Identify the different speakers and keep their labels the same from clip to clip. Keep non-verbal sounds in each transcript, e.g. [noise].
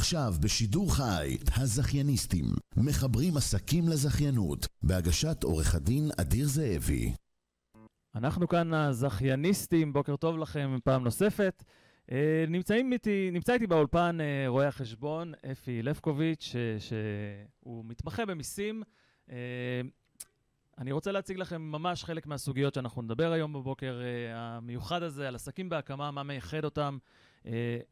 Speaker 1: עכשיו בשידור חי, הזכייניסטים, מחברים עסקים לזכיינות, בהגשת עורך הדין אדיר זאבי.
Speaker 2: אנחנו כאן הזכייניסטים, בוקר טוב לכם פעם נוספת. אה, נמצאים איתי, נמצא איתי באולפן אה, רואה החשבון אפי לפקוביץ', שהוא מתמחה במיסים. אה, אני רוצה להציג לכם ממש חלק מהסוגיות שאנחנו נדבר היום בבוקר המיוחד הזה, על עסקים בהקמה, מה מייחד אותם.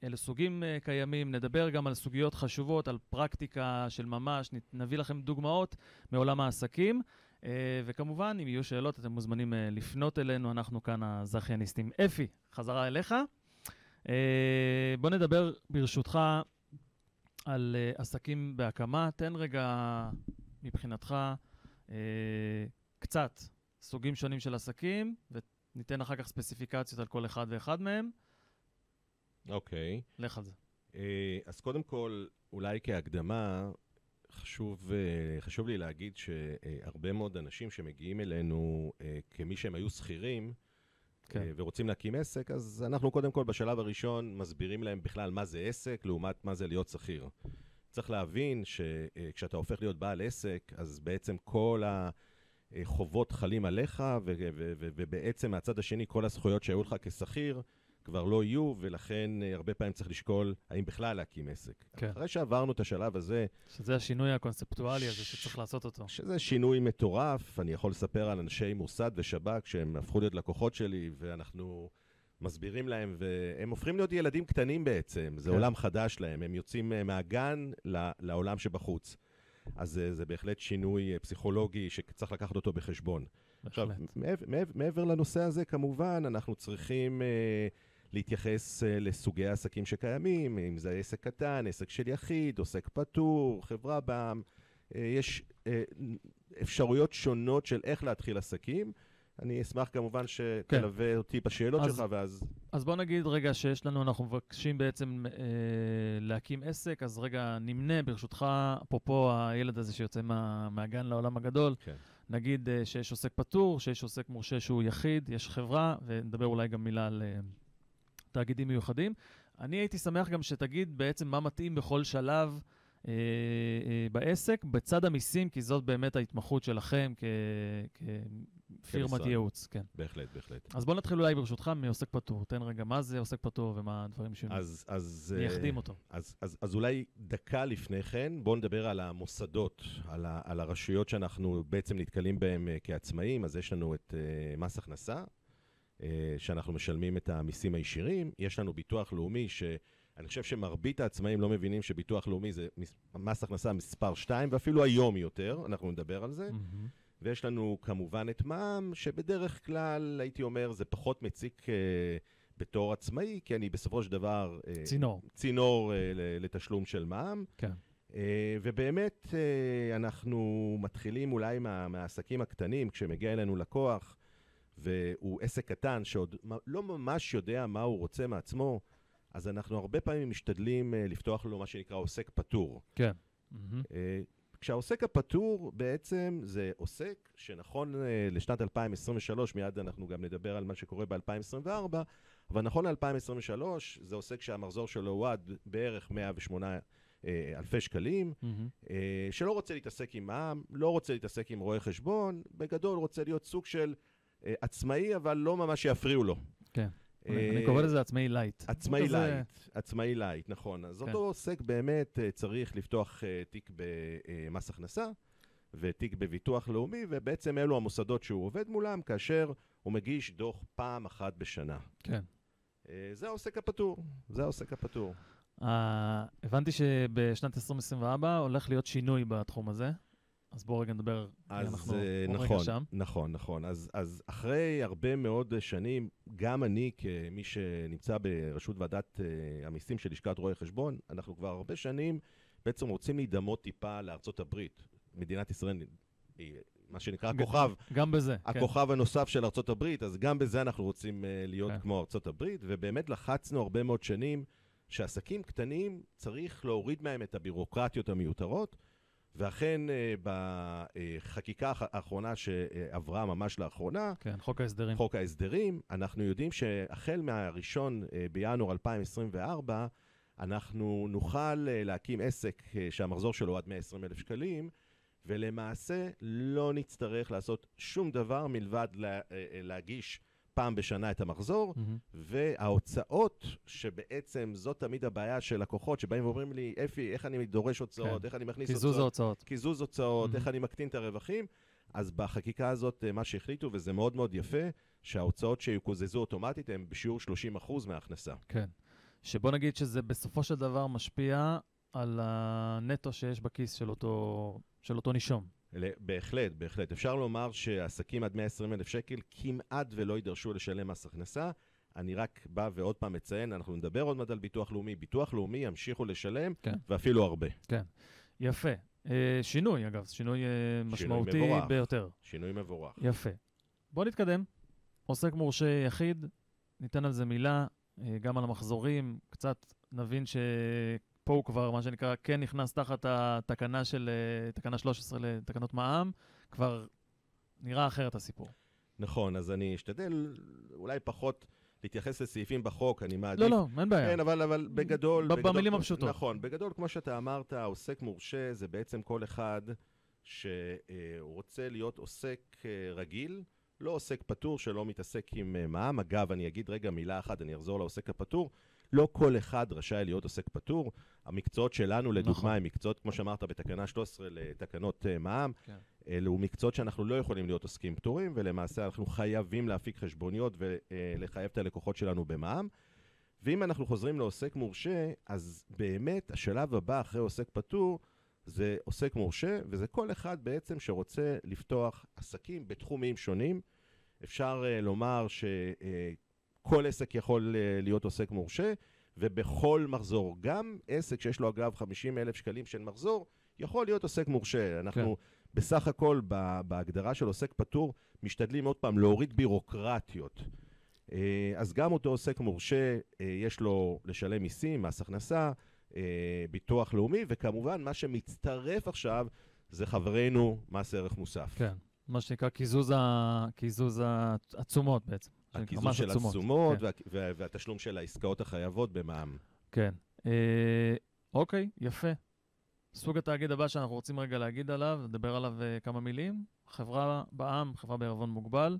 Speaker 2: אלה סוגים קיימים, נדבר גם על סוגיות חשובות, על פרקטיקה של ממש, נביא לכם דוגמאות מעולם העסקים. וכמובן, אם יהיו שאלות, אתם מוזמנים לפנות אלינו, אנחנו כאן הזכייניסטים. אפי, חזרה אליך. אה, בוא נדבר ברשותך על אה, עסקים בהקמה. תן רגע מבחינתך אה, קצת סוגים שונים של עסקים, וניתן אחר כך ספציפיקציות על כל אחד ואחד מהם.
Speaker 3: אוקיי.
Speaker 2: Okay. לך על זה.
Speaker 3: אז קודם כל, אולי כהקדמה, חשוב, חשוב לי להגיד שהרבה מאוד אנשים שמגיעים אלינו כמי שהם היו שכירים, כן. ורוצים להקים עסק, אז אנחנו קודם כל בשלב הראשון מסבירים להם בכלל מה זה עסק, לעומת מה זה להיות שכיר. צריך להבין שכשאתה הופך להיות בעל עסק, אז בעצם כל החובות חלים עליך, ובעצם מהצד השני כל הזכויות שהיו לך כשכיר, כבר לא יהיו, ולכן uh, הרבה פעמים צריך לשקול האם בכלל להקים עסק. כן. אחרי שעברנו את השלב הזה...
Speaker 2: שזה השינוי הקונספטואלי הזה שצריך לעשות אותו.
Speaker 3: שזה שינוי מטורף. אני יכול לספר על אנשי מוסד ושב"כ שהם הפכו להיות לקוחות שלי, ואנחנו מסבירים להם, והם הופכים להיות ילדים קטנים בעצם. זה כן. עולם חדש להם. הם יוצאים uh, מהגן לעולם שבחוץ. אז זה, זה בהחלט שינוי פסיכולוגי שצריך לקחת אותו בחשבון. בהחלט. עכשיו, מעבר, מעבר, מעבר לנושא הזה, כמובן, אנחנו צריכים... Uh, להתייחס uh, לסוגי העסקים שקיימים, אם זה עסק קטן, עסק של יחיד, עוסק פטור, חברה בע"מ. Uh, יש uh, אפשרויות שונות של איך להתחיל עסקים. אני אשמח כמובן שתלווה כן. אותי בשאלות אז, שלך, ואז...
Speaker 2: אז בוא נגיד רגע שיש לנו, אנחנו מבקשים בעצם אה, להקים עסק, אז רגע נמנה ברשותך, אפרופו הילד הזה שיוצא מה, מהגן לעולם הגדול, כן. נגיד אה, שיש עוסק פטור, שיש עוסק מורשה שהוא יחיד, יש חברה, ונדבר אולי גם מילה על... אה, תאגידים מיוחדים. אני הייתי שמח גם שתגיד בעצם מה מתאים בכל שלב אה, אה, בעסק, בצד המיסים, כי זאת באמת ההתמחות שלכם כפירמת ייעוץ. כן.
Speaker 3: בהחלט, בהחלט.
Speaker 2: אז בוא נתחיל אולי ברשותך מעוסק פטור. תן רגע מה זה עוסק פטור ומה הדברים שמייחדים אותו.
Speaker 3: אז, אז, אז אולי דקה לפני כן, בואו נדבר על המוסדות, על, ה, על הרשויות שאנחנו בעצם נתקלים בהן uh, כעצמאים. אז יש לנו את uh, מס הכנסה, אה, שאנחנו משלמים את המיסים הישירים. יש לנו ביטוח לאומי, שאני חושב שמרבית העצמאים לא מבינים שביטוח לאומי זה מס הכנסה מספר 2, ואפילו היום יותר, אנחנו נדבר על זה. Mm-hmm. ויש לנו כמובן את מע"מ, שבדרך כלל, הייתי אומר, זה פחות מציק uh, בתור עצמאי, כי אני בסופו של דבר...
Speaker 2: Uh, צינור.
Speaker 3: צינור uh, לתשלום של מע"מ.
Speaker 2: כן.
Speaker 3: Uh, ובאמת, uh, אנחנו מתחילים אולי מה, מהעסקים הקטנים, כשמגיע אלינו לקוח, והוא עסק קטן שעוד לא ממש יודע מה הוא רוצה מעצמו, אז אנחנו הרבה פעמים משתדלים uh, לפתוח לו מה שנקרא עוסק פטור.
Speaker 2: כן.
Speaker 3: Uh, כשהעוסק הפטור בעצם זה עוסק שנכון uh, לשנת 2023, מיד אנחנו גם נדבר על מה שקורה ב-2024, אבל נכון ל-2023 זה עוסק שהמחזור שלו הוא עד בערך 108 אלפי שקלים, אמ-המ. שלא רוצה להתעסק עם מע"מ, לא רוצה להתעסק עם רואי חשבון, בגדול רוצה להיות סוג של אה, עצמאי, אבל לא ממש יפריעו לו.
Speaker 2: כן. אה, אני קורא לזה עצמאי light.
Speaker 3: עצמאי light, עצמאי light, נכון. אז כן. אותו עוסק באמת אה, צריך לפתוח תיק במס הכנסה ותיק בביטוח לאומי, ובעצם אלו המוסדות שהוא עובד מולם, כאשר הוא מגיש דוח פעם אחת בשנה.
Speaker 2: כן.
Speaker 3: זה העוסק הפטור, זה העוסק הפטור.
Speaker 2: הבנתי שבשנת 2024 הולך להיות שינוי בתחום הזה. אז בואו רגע נדבר, אז אנחנו uh,
Speaker 3: נכון, רגע שם. נכון, נכון. אז, אז אחרי הרבה מאוד שנים, גם אני, כמי שנמצא בראשות ועדת uh, המיסים של לשכת רואי חשבון, אנחנו כבר הרבה שנים בעצם רוצים להידמות טיפה לארצות הברית. מדינת ישראל היא מה שנקרא הכוכב.
Speaker 2: גם בזה,
Speaker 3: הכוכב כן. הכוכב הנוסף של ארצות הברית, אז גם בזה אנחנו רוצים uh, להיות כן. כמו ארצות הברית, ובאמת לחצנו הרבה מאוד שנים שעסקים קטנים, צריך להוריד מהם את הבירוקרטיות המיותרות. ואכן, אה, בחקיקה האחרונה שעברה ממש לאחרונה,
Speaker 2: כן, חוק ההסדרים.
Speaker 3: חוק ההסדרים, אנחנו יודעים שהחל מהראשון אה, בינואר 2024, אנחנו נוכל אה, להקים עסק שהמחזור שלו עד 120 אלף שקלים, ולמעשה לא נצטרך לעשות שום דבר מלבד לה, להגיש פעם בשנה את המחזור,
Speaker 2: מהמם.
Speaker 3: וההוצאות, שבעצם זאת תמיד הבעיה של לקוחות, שבאים ואומרים לי, אפי, איך אני דורש הוצאות,
Speaker 2: כן.
Speaker 3: איך אני מכניס
Speaker 2: קיזוז
Speaker 3: הוצאות,
Speaker 2: ההוצאות.
Speaker 3: קיזוז הוצאות,
Speaker 2: Mhm.
Speaker 3: איך אני מקטין את הרווחים, אז בחקיקה הזאת, מה שהחליטו, וזה מאוד מאוד יפה, שההוצאות שיקוזזו אוטומטית הן בשיעור 30% מההכנסה.
Speaker 2: כן. שבוא נגיד שזה בסופו של דבר משפיע על הנטו שיש בכיס של אותו, של אותו נישום.
Speaker 3: בהחלט, בהחלט. אפשר לומר שעסקים עד 120 אלף שקל כמעט ולא יידרשו לשלם מס הכנסה. אני רק בא ועוד פעם מציין, אנחנו נדבר עוד מעט על ביטוח לאומי. ביטוח לאומי ימשיכו לשלם,
Speaker 2: כן.
Speaker 3: ואפילו הרבה.
Speaker 2: יפה. אה, שינוי, אגב, שינוי אה, משמעותי
Speaker 3: מבורך.
Speaker 2: ביותר.
Speaker 3: שינוי מבורך.
Speaker 2: יפה. בוא נתקדם. עוסק מורשה יחיד, ניתן על זה מילה, אה, גם על המחזורים, קצת נבין שפה הוא כבר, מה שנקרא, כן נכנס תחת התקנה של, אה, תקנה 13 לתקנות מע"מ, כבר נראה אחרת הסיפור.
Speaker 3: נכון, אז אני אשתדל אולי פחות להתייחס לסעיפים בחוק, אני מעדיף...
Speaker 2: לא, לא, אין בעיה.
Speaker 3: כן, אבל, אבל בגדול... בגדול,
Speaker 2: במילים הפשוטות.
Speaker 3: נכון, בגדול, כמו שאתה אמרת, עוסק מורשה זה בעצם כל אחד שרוצה להיות עוסק אה, רגיל, לא עוסק פטור שלא מתעסק עם אה, מע"מ. אגב, אני אגיד רגע מילה אחת, אני אחזור לעוסק הפטור. לא כל אחד רשאי להיות עוסק פטור. המקצועות שלנו, לדוגמה,
Speaker 2: נכון.
Speaker 3: הם מקצועות, כמו שאמרת, בתקנה 13 לתקנות אה, מע"מ.
Speaker 2: כן.
Speaker 3: אלו מקצועות שאנחנו לא יכולים להיות עוסקים פטורים, ולמעשה אנחנו חייבים להפיק חשבוניות ולחייב את הלקוחות שלנו במע"מ. ואם אנחנו חוזרים לעוסק מורשה, אז באמת השלב הבא אחרי עוסק פטור זה עוסק מורשה, וזה כל אחד בעצם שרוצה לפתוח עסקים בתחומים שונים. אפשר uh, לומר שכל uh, עסק יכול uh, להיות עוסק מורשה, ובכל מחזור, גם עסק שיש לו אגב 50 אלף שקלים של מחזור, יכול להיות עוסק מורשה. אנחנו
Speaker 2: כן.
Speaker 3: בסך הכל בהגדרה של עוסק פטור משתדלים עוד פעם להוריד בירוקרטיות. אה, אז גם אותו עוסק מורשה, אה, יש לו לשלם מיסים, מס הכנסה, אה, ביטוח לאומי, וכמובן מה שמצטרף עכשיו זה חברנו מס ערך מוסף.
Speaker 2: כן. מה שנקרא קיזוז, ה... קיזוז התשומות בעצם. שנקרא
Speaker 3: הקיזוז של
Speaker 2: התשומות. כן.
Speaker 3: וה- וה- והתשלום של העסקאות החייבות במע"מ.
Speaker 2: כן. אה, אוקיי, יפה. סוג התאגיד הבא שאנחנו רוצים רגע להגיד עליו, לדבר עליו אה, כמה מילים. חברה בע"מ, חברה בערבון מוגבל.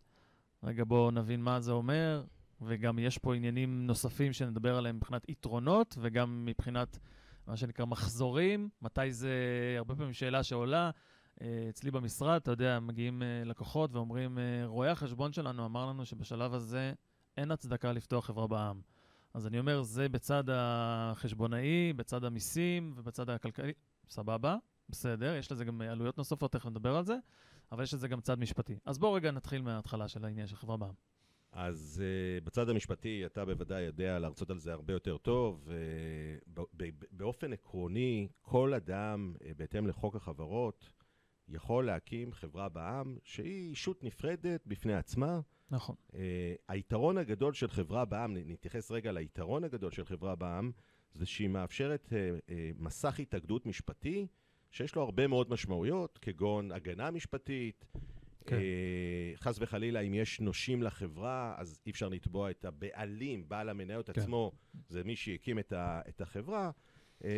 Speaker 2: רגע בואו נבין מה זה אומר, וגם יש פה עניינים נוספים שנדבר עליהם מבחינת יתרונות, וגם מבחינת מה שנקרא מחזורים. מתי זה, הרבה פעמים שאלה שעולה. אה, אצלי במשרד, אתה יודע, מגיעים אה, לקוחות ואומרים, אה, רואה החשבון שלנו אמר לנו שבשלב הזה אין הצדקה לפתוח חברה בע"מ. אז אני אומר, זה בצד החשבונאי, בצד המיסים ובצד הכלכלי. סבבה, בסדר, יש לזה גם עלויות נוספות, תכף נדבר על זה, אבל יש לזה גם צד משפטי. אז בואו רגע נתחיל מההתחלה של העניין של חברה בע"מ.
Speaker 3: אז uh, בצד המשפטי, אתה בוודאי יודע להרצות על זה הרבה יותר טוב. Uh, באופן עקרוני, כל אדם, uh, בהתאם לחוק החברות, יכול להקים חברה בע"מ שהיא אישות נפרדת בפני עצמה.
Speaker 2: נכון.
Speaker 3: Uh, היתרון הגדול של חברה בע"מ, נתייחס רגע ליתרון הגדול של חברה בע"מ, זה שהיא מאפשרת uh, uh, מסך התאגדות משפטי, שיש לו הרבה מאוד משמעויות, כגון הגנה משפטית,
Speaker 2: כן.
Speaker 3: אה, חס וחלילה, אם יש נושים לחברה, אז אי אפשר לתבוע את הבעלים, בעל המניות
Speaker 2: כן.
Speaker 3: עצמו, זה מי שהקים את, ה, את החברה. אה,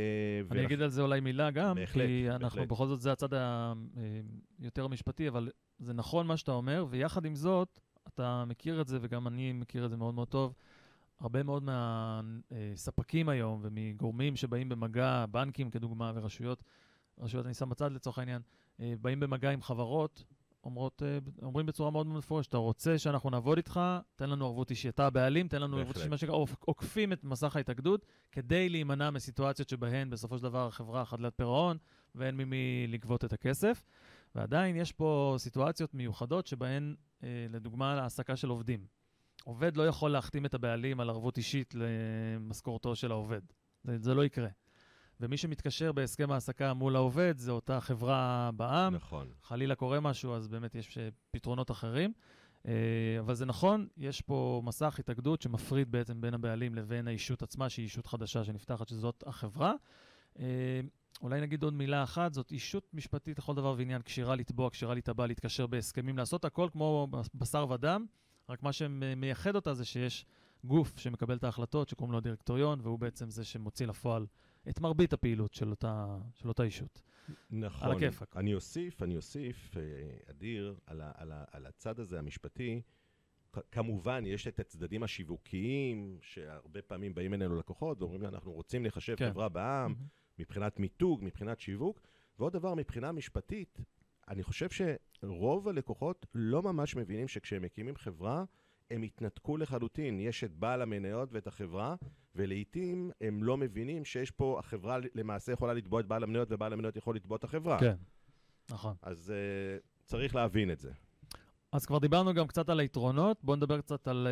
Speaker 2: אני אגיד על זה אולי מילה גם,
Speaker 3: בהחלט,
Speaker 2: כי אנחנו
Speaker 3: בהחלט.
Speaker 2: בכל זאת, זה הצד היותר המשפטי, אבל זה נכון מה שאתה אומר, ויחד עם זאת, אתה מכיר את זה, וגם אני מכיר את זה מאוד מאוד טוב. הרבה מאוד מהספקים היום ומגורמים שבאים במגע, בנקים כדוגמה ורשויות, רשויות אני שם בצד לצורך העניין, אה, באים במגע עם חברות, אומרות, אה, אומרים בצורה מאוד מפורשת, אתה רוצה שאנחנו נעבוד איתך, תן לנו ערבות אישית. אתה הבעלים, תן לנו ערבות. אישית, מה שנקרא, עוק- עוקפים את מסך ההתאגדות, כדי להימנע מסיטואציות שבהן בסופו של דבר החברה חדלת פירעון ואין ממי לגבות את הכסף. ועדיין יש פה סיטואציות מיוחדות שבהן, אה, לדוגמה, העסקה של עובדים. עובד לא יכול להחתים את הבעלים על ערבות אישית למשכורתו של העובד. זה, זה לא יקרה. ומי שמתקשר בהסכם העסקה מול העובד זה אותה חברה בע"מ.
Speaker 3: נכון.
Speaker 2: חלילה קורה משהו, אז באמת יש אה, פתרונות אחרים. אה, אבל זה נכון, יש פה מסך התאגדות שמפריד בעצם בין הבעלים לבין הישות עצמה, שהיא ישות חדשה שנפתחת, שזאת החברה. אה, אולי נגיד עוד מילה אחת, זאת ישות משפטית לכל דבר ועניין, כשירה לתבוע, כשירה להתאבע, להתקשר בהסכמים, לעשות הכל כמו בשר ודם, רק מה שמייחד אותה זה שיש גוף שמקבל את ההחלטות, שקוראים לו הדירקטוריון, והוא בעצם זה שמוציא לפועל את מרבית הפעילות של אותה, של אותה אישות.
Speaker 3: נכון.
Speaker 2: על הכיפאק.
Speaker 3: אני אוסיף, אני אוסיף, אה, אדיר, על, ה, על, ה, על הצד הזה המשפטי. כמובן, יש את הצדדים השיווקיים, שהרבה פעמים באים אלינו לקוחות ואומרים, אנחנו רוצים לחשב
Speaker 2: כן.
Speaker 3: חברה בע"מ, מבחינת מיתוג, מבחינת שיווק. ועוד דבר, מבחינה משפטית, אני חושב שרוב הלקוחות לא ממש מבינים שכשהם מקימים חברה, הם התנתקו לחלוטין. יש את בעל המניות ואת החברה, ולעיתים הם לא מבינים שיש פה, החברה למעשה יכולה לתבוע את בעל המניות, ובעל המניות יכול לתבוע את החברה.
Speaker 2: כן, נכון.
Speaker 3: אז uh, צריך להבין את זה.
Speaker 2: אז כבר דיברנו גם קצת על היתרונות, בואו נדבר קצת על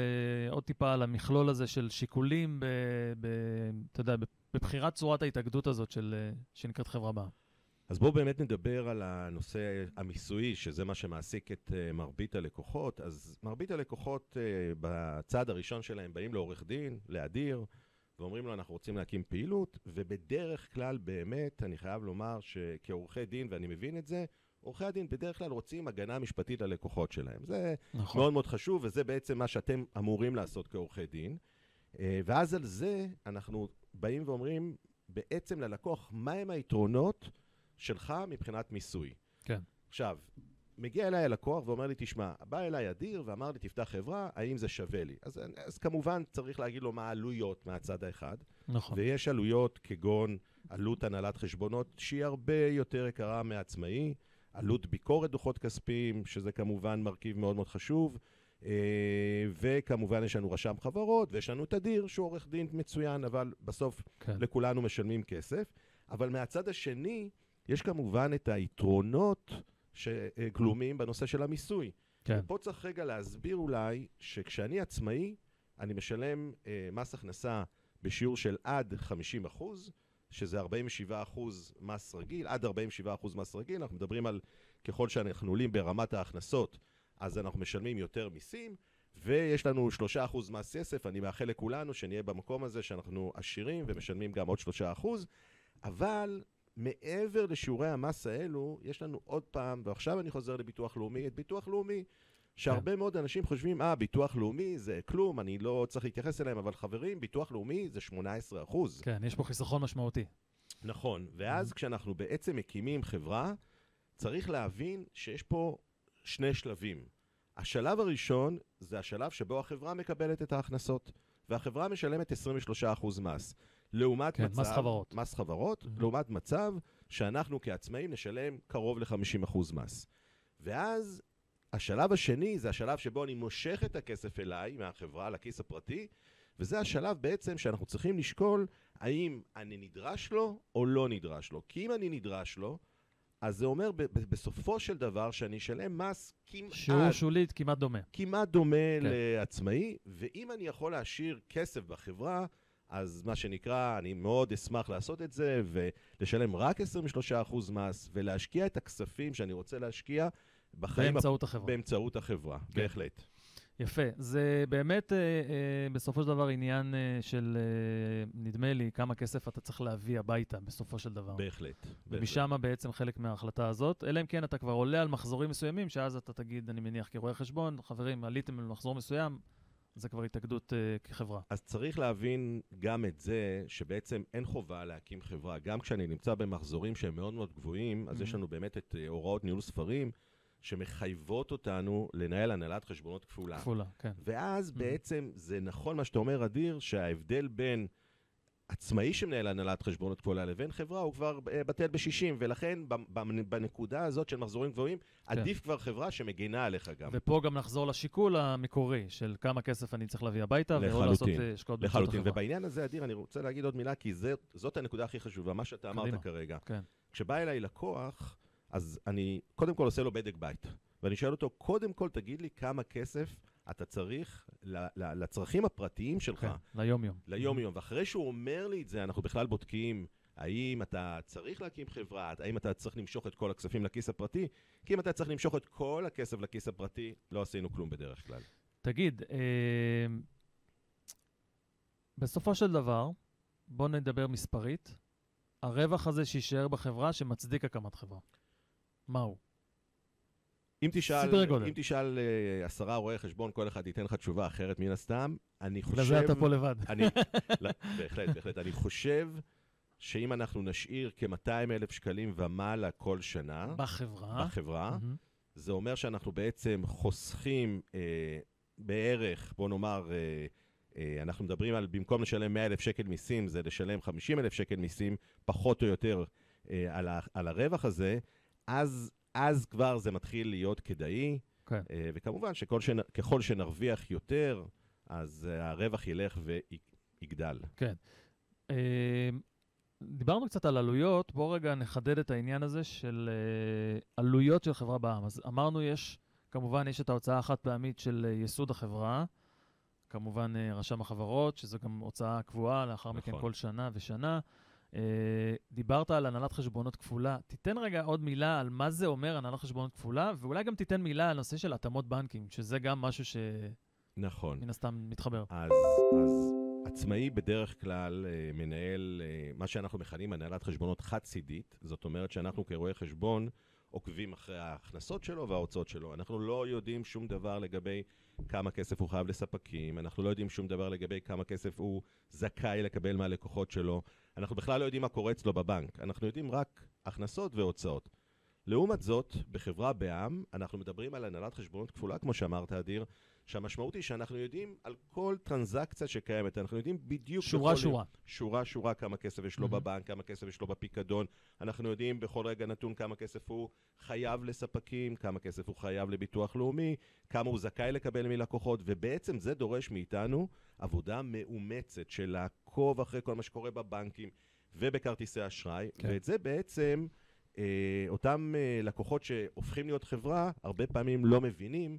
Speaker 2: uh, עוד טיפה על המכלול הזה של שיקולים, ב, ב, אתה יודע, בבחירת צורת ההתאגדות הזאת של, uh, שנקראת חברה בע"מ.
Speaker 3: אז בואו באמת נדבר על הנושא המיסויי, שזה מה שמעסיק את uh, מרבית הלקוחות. אז מרבית הלקוחות uh, בצעד הראשון שלהם באים לעורך דין, לאדיר, ואומרים לו, אנחנו רוצים להקים פעילות, ובדרך כלל באמת, אני חייב לומר שכעורכי דין, ואני מבין את זה, עורכי הדין בדרך כלל רוצים הגנה משפטית ללקוחות שלהם. זה
Speaker 2: נכון.
Speaker 3: מאוד מאוד חשוב, וזה בעצם מה שאתם אמורים לעשות כעורכי דין. אה, ואז על זה אנחנו באים ואומרים בעצם ללקוח, מהם היתרונות שלך מבחינת מיסוי.
Speaker 2: כן.
Speaker 3: עכשיו, מגיע אליי הלקוח ואומר לי, תשמע, בא אליי אדיר ואמר לי, תפתח חברה, האם זה שווה לי? אז, אז כמובן צריך להגיד לו מה העלויות מהצד האחד,
Speaker 2: נכון.
Speaker 3: ויש עלויות כגון עלות הנהלת חשבונות, שהיא הרבה יותר יקרה מעצמאי, עלות ביקורת דוחות כספיים, שזה כמובן מרכיב מאוד מאוד חשוב, אה, וכמובן יש לנו רשם חברות, ויש לנו תדיר שהוא עורך דין מצוין, אבל בסוף
Speaker 2: כן.
Speaker 3: לכולנו משלמים כסף. אבל מהצד השני, יש כמובן את היתרונות שגלומים בנושא של המיסוי.
Speaker 2: כן.
Speaker 3: ופה צריך רגע להסביר אולי שכשאני עצמאי, אני משלם אה, מס הכנסה בשיעור של עד 50 אחוז, שזה 47 אחוז מס רגיל, עד 47 אחוז מס רגיל, אנחנו מדברים על ככל שאנחנו עולים ברמת ההכנסות, אז אנחנו משלמים יותר מיסים, ויש לנו 3 אחוז מס כסף, אני מאחל לכולנו שנהיה במקום הזה שאנחנו עשירים ומשלמים גם עוד 3 אחוז, אבל מעבר לשיעורי המס האלו, יש לנו עוד פעם, ועכשיו אני חוזר לביטוח לאומי, את ביטוח לאומי, שהרבה מאוד אנשים חושבים, אה, ביטוח לאומי זה כלום, אני לא צריך להתייחס אליהם, אבל חברים, ביטוח לאומי זה 18 אחוז.
Speaker 2: כן, יש פה חיסכון משמעותי.
Speaker 3: נכון, ואז כשאנחנו בעצם מקימים חברה, צריך להבין שיש פה שני שלבים. השלב הראשון זה השלב שבו החברה מקבלת את ההכנסות, והחברה משלמת 23% מס. לעומת
Speaker 2: כן,
Speaker 3: מצב...
Speaker 2: מס חברות.
Speaker 3: מס חברות,
Speaker 2: Mhm.
Speaker 3: לעומת מצב שאנחנו כעצמאים נשלם קרוב ל-50% מס. ואז השלב השני זה השלב שבו אני מושך את הכסף אליי מהחברה לכיס הפרטי, וזה השלב בעצם שאנחנו צריכים לשקול האם אני נדרש לו או לא נדרש לו. כי אם אני נדרש לו, אז זה אומר ב- ב- בסופו של דבר שאני אשלם מס כמעט,
Speaker 2: שיעור שולית כמעט דומה.
Speaker 3: כמעט דומה
Speaker 2: כן.
Speaker 3: לעצמאי, ואם אני יכול להשאיר כסף בחברה, אז מה שנקרא, אני מאוד אשמח לעשות את זה, ולשלם רק 23% מס, ולהשקיע את הכספים שאני רוצה להשקיע בחיים
Speaker 2: באמצעות החברה.
Speaker 3: באמצעות החברה,
Speaker 2: כן.
Speaker 3: בהחלט.
Speaker 2: יפה. זה באמת, אה, אה, בסופו של דבר, עניין אה, של, אה, נדמה לי, כמה כסף אתה צריך להביא הביתה, בסופו של דבר.
Speaker 3: בהחלט.
Speaker 2: ומשם בעצם חלק מההחלטה הזאת, אלא אם כן אתה כבר עולה על מחזורים מסוימים, שאז אתה תגיד, אני מניח, כרואה חשבון, חברים, עליתם על מחזור מסוים, זה כבר התאגדות אה, כחברה.
Speaker 3: אז צריך להבין גם את זה, שבעצם אין חובה להקים חברה. גם כשאני נמצא במחזורים שהם מאוד מאוד גבוהים, אז
Speaker 2: Mhm.
Speaker 3: יש לנו באמת את אה, הוראות ניהול ספרים, שמחייבות אותנו לנהל הנהלת חשבונות כפולה.
Speaker 2: כפולה, כן.
Speaker 3: ואז
Speaker 2: Mhm.
Speaker 3: בעצם זה נכון מה שאתה אומר, אדיר, שההבדל בין עצמאי שמנהל הנהלת חשבונות כפולה לבין חברה הוא כבר אה, בטל ב-60, ולכן בנקודה הזאת של מחזורים גבוהים, עדיף כבר חברה שמגינה עליך גם.
Speaker 2: ופה גם נחזור לשיקול המקורי של כמה כסף אני צריך להביא הביתה, ולא לעשות
Speaker 3: לחלוטין.
Speaker 2: אה, השקעות באמצעות
Speaker 3: לחלוטין.
Speaker 2: החברה.
Speaker 3: ובעניין הזה, אדיר, אני רוצה להגיד עוד מילה, כי זה, זאת הנקודה הכי חשובה, מה שאתה אמרת
Speaker 2: קדימה.
Speaker 3: כרגע.
Speaker 2: כן.
Speaker 3: כשבא אליי לקוח, אז אני קודם כל עושה לו בדק בית. ואני שואל אותו, קודם כל תגיד לי כמה כסף אתה צריך ל- ל- לצרכים הפרטיים שלך,
Speaker 2: כן, ליום-יום.
Speaker 3: ליום-יום. ואחרי שהוא אומר לי את זה, אנחנו בכלל בודקים האם אתה צריך להקים חברה, האם אתה צריך למשוך את כל הכספים לכיס הפרטי, כי אם אתה צריך למשוך את כל הכסף לכיס הפרטי, לא עשינו כלום בדרך כלל.
Speaker 2: תגיד, אה, בסופו של דבר, בוא נדבר מספרית, הרווח הזה שיישאר בחברה שמצדיק הקמת חברה. מהו?
Speaker 3: אם תשאל. אם תשאל אה, עשרה רואי חשבון, כל אחד ייתן לך תשובה אחרת מן הסתם. אני חושב...
Speaker 2: לזה אתה פה לבד.
Speaker 3: אני, לא, בהחלט, בהחלט. אני חושב שאם אנחנו נשאיר כ-200 אלף שקלים ומעלה כל שנה
Speaker 2: בחברה.
Speaker 3: בחברה,
Speaker 2: מהמם.
Speaker 3: זה אומר שאנחנו בעצם חוסכים אה, בערך, בוא נאמר, אה, אה, אנחנו מדברים על במקום לשלם 100 אלף שקל מיסים, זה לשלם 50 אלף שקל מיסים, פחות או יותר, אה, על, ה, על הרווח הזה, אז, אז כבר זה מתחיל להיות כדאי.
Speaker 2: כן.
Speaker 3: אה, וכמובן שככל שנרוויח יותר, אז אה, הרווח ילך ויגדל.
Speaker 2: אה, דיברנו קצת על עלויות, בואו רגע נחדד את העניין הזה של עלויות של חברה בע"מ. אז אמרנו, יש, כמובן, יש את ההוצאה החד פעמית של ייסוד החברה, כמובן רשם החברות, שזו גם הוצאה קבועה, לאחר מכן
Speaker 3: נכון.
Speaker 2: כל שנה ושנה. אה, דיברת על הנהלת חשבונות כפולה. תיתן רגע עוד מילה על מה זה אומר הנהלת חשבונות כפולה, ואולי גם תיתן מילה על נושא של התאמות בנקים, שזה גם משהו שמן
Speaker 3: נכון.
Speaker 2: הסתם מתחבר.
Speaker 3: אז, אז עצמאי בדרך כלל אה, מנהל אה, מה שאנחנו מכנים הנהלת חשבונות חד-צידית, זאת אומרת שאנחנו כרואי חשבון עוקבים אחרי ההכנסות שלו וההוצאות שלו. אנחנו לא יודעים שום דבר לגבי כמה כסף הוא חייב לספקים, אנחנו לא יודעים שום דבר לגבי כמה כסף הוא זכאי לקבל מהלקוחות שלו, אנחנו בכלל לא יודעים מה קורה אצלו בבנק, אנחנו יודעים רק הכנסות והוצאות. לעומת זאת, בחברה בע"מ, אנחנו מדברים על הנהלת חשבונות כפולה, כמו שאמרת, אדיר, שהמשמעות היא שאנחנו יודעים על כל טרנזקציה שקיימת, אנחנו יודעים בדיוק...
Speaker 2: שורה
Speaker 3: בכל-
Speaker 2: שורה.
Speaker 3: שורה שורה כמה כסף יש לו
Speaker 2: Mhm.
Speaker 3: בבנק, כמה כסף יש לו בפיקדון. אנחנו יודעים בכל רגע נתון כמה כסף הוא חייב לספקים, כמה כסף הוא חייב לביטוח לאומי, כמה הוא זכאי לקבל מלקוחות, ובעצם זה דורש מאיתנו עבודה מאומצת של לעקוב אחרי כל מה שקורה בבנקים ובכרטיסי אשראי,
Speaker 2: כן.
Speaker 3: ואת זה בעצם אה, אותם אה, לקוחות שהופכים להיות חברה, הרבה פעמים לא מבינים,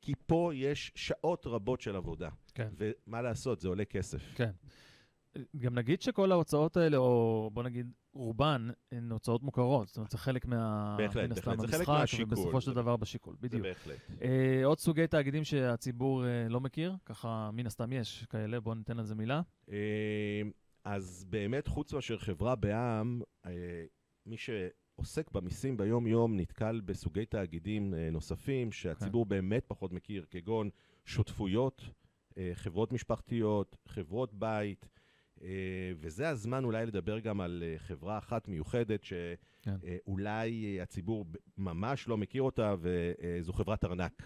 Speaker 3: כי פה יש שעות רבות של עבודה.
Speaker 2: כן.
Speaker 3: ומה לעשות, זה עולה כסף.
Speaker 2: כן. גם נגיד שכל ההוצאות האלה, או בוא נגיד רובן, הן הוצאות מוכרות. זאת אומרת, זה חלק מה...
Speaker 3: בהחלט, בהחלט. זה חלק מהשיקול.
Speaker 2: ובסופו של
Speaker 3: זה-
Speaker 2: דבר בשיקול,
Speaker 3: זה
Speaker 2: בדיוק.
Speaker 3: בהחלט.
Speaker 2: אה, עוד סוגי תאגידים שהציבור אה, לא מכיר, ככה מן הסתם יש כאלה, בואו ניתן על זה מילה.
Speaker 3: אה, אז באמת, חוץ מאשר חברה בע"מ, אה, מי שעוסק במיסים ביום-יום נתקל בסוגי תאגידים אה, נוספים שהציבור באמת פחות מכיר, כגון שותפויות, אה, חברות משפחתיות, חברות בית, אה, וזה הזמן אולי לדבר גם על חברה אחת מיוחדת
Speaker 2: כן.
Speaker 3: שאולי הציבור ב- ממש לא מכיר אותה, וזו חברת ארנק.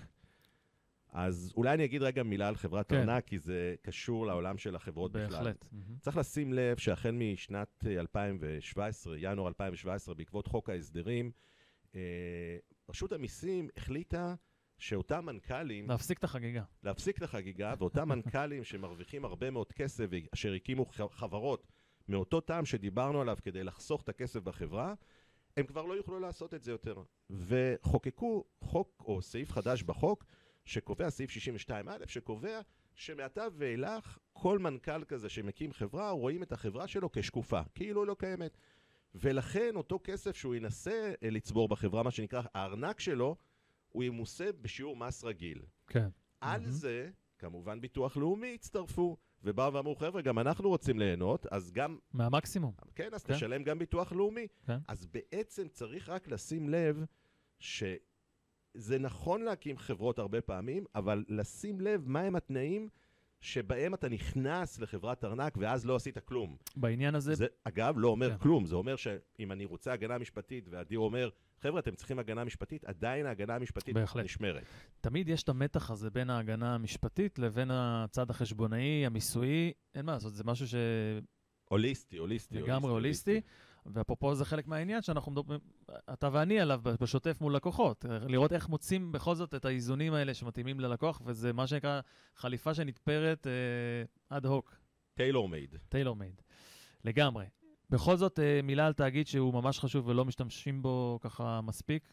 Speaker 3: אז אולי אני אגיד רגע מילה על חברת
Speaker 2: כן.
Speaker 3: ארנק, כי זה קשור לעולם של החברות בכלל.
Speaker 2: בהחלט. מהמם.
Speaker 3: צריך לשים לב שהחל משנת אה, 2017, ינואר 2017, בעקבות חוק ההסדרים, אה, רשות המיסים החליטה שאותם מנכ"לים,
Speaker 2: להפסיק את החגיגה.
Speaker 3: להפסיק את החגיגה, ואותם מנכ"לים שמרוויחים הרבה מאוד כסף, אשר הקימו חברות מאותו טעם שדיברנו עליו כדי לחסוך את הכסף בחברה, הם כבר לא יוכלו לעשות את זה יותר. וחוקקו חוק, או סעיף חדש בחוק, שקובע, סעיף 62א, שקובע שמעתה ואילך, כל מנכ"ל כזה שמקים חברה, רואים את החברה שלו כשקופה, כאילו היא לא קיימת. ולכן אותו כסף שהוא ינסה אה, לצבור בחברה, מה שנקרא הארנק שלו, הוא ימוסה בשיעור מס רגיל.
Speaker 2: כן.
Speaker 3: על
Speaker 2: מהמם.
Speaker 3: זה, כמובן ביטוח לאומי הצטרפו, ובאו ואמרו, חבר'ה, גם אנחנו רוצים ליהנות, אז גם,
Speaker 2: מהמקסימום.
Speaker 3: כן, אז
Speaker 2: כן.
Speaker 3: תשלם גם ביטוח לאומי.
Speaker 2: כן.
Speaker 3: אז בעצם צריך רק לשים לב שזה נכון להקים חברות הרבה פעמים, אבל לשים לב מהם התנאים שבהם אתה נכנס לחברת ארנק ואז לא עשית כלום.
Speaker 2: בעניין הזה,
Speaker 3: זה, אגב, לא אומר
Speaker 2: כן.
Speaker 3: כלום, זה אומר שאם אני רוצה הגנה משפטית, ואדיר אומר, חבר'ה, אתם צריכים הגנה משפטית, עדיין ההגנה המשפטית
Speaker 2: בהחלט.
Speaker 3: נשמרת.
Speaker 2: תמיד יש את המתח הזה בין ההגנה המשפטית לבין הצד החשבונאי, המיסויי. אין מה לעשות, זה משהו ש...
Speaker 3: הוליסטי, הוליסטי.
Speaker 2: לגמרי הוליסטי. ואפרופו זה חלק מהעניין שאנחנו מדברים, אתה ואני עליו בשוטף מול לקוחות, לראות איך מוצאים בכל זאת את האיזונים האלה שמתאימים ללקוח, וזה מה שנקרא חליפה שנתפרת אד הוק,
Speaker 3: טיילור מייד.
Speaker 2: טיילור מייד. לגמרי. בכל זאת, אה, מילה על תאגיד שהוא ממש חשוב ולא משתמשים בו ככה מספיק,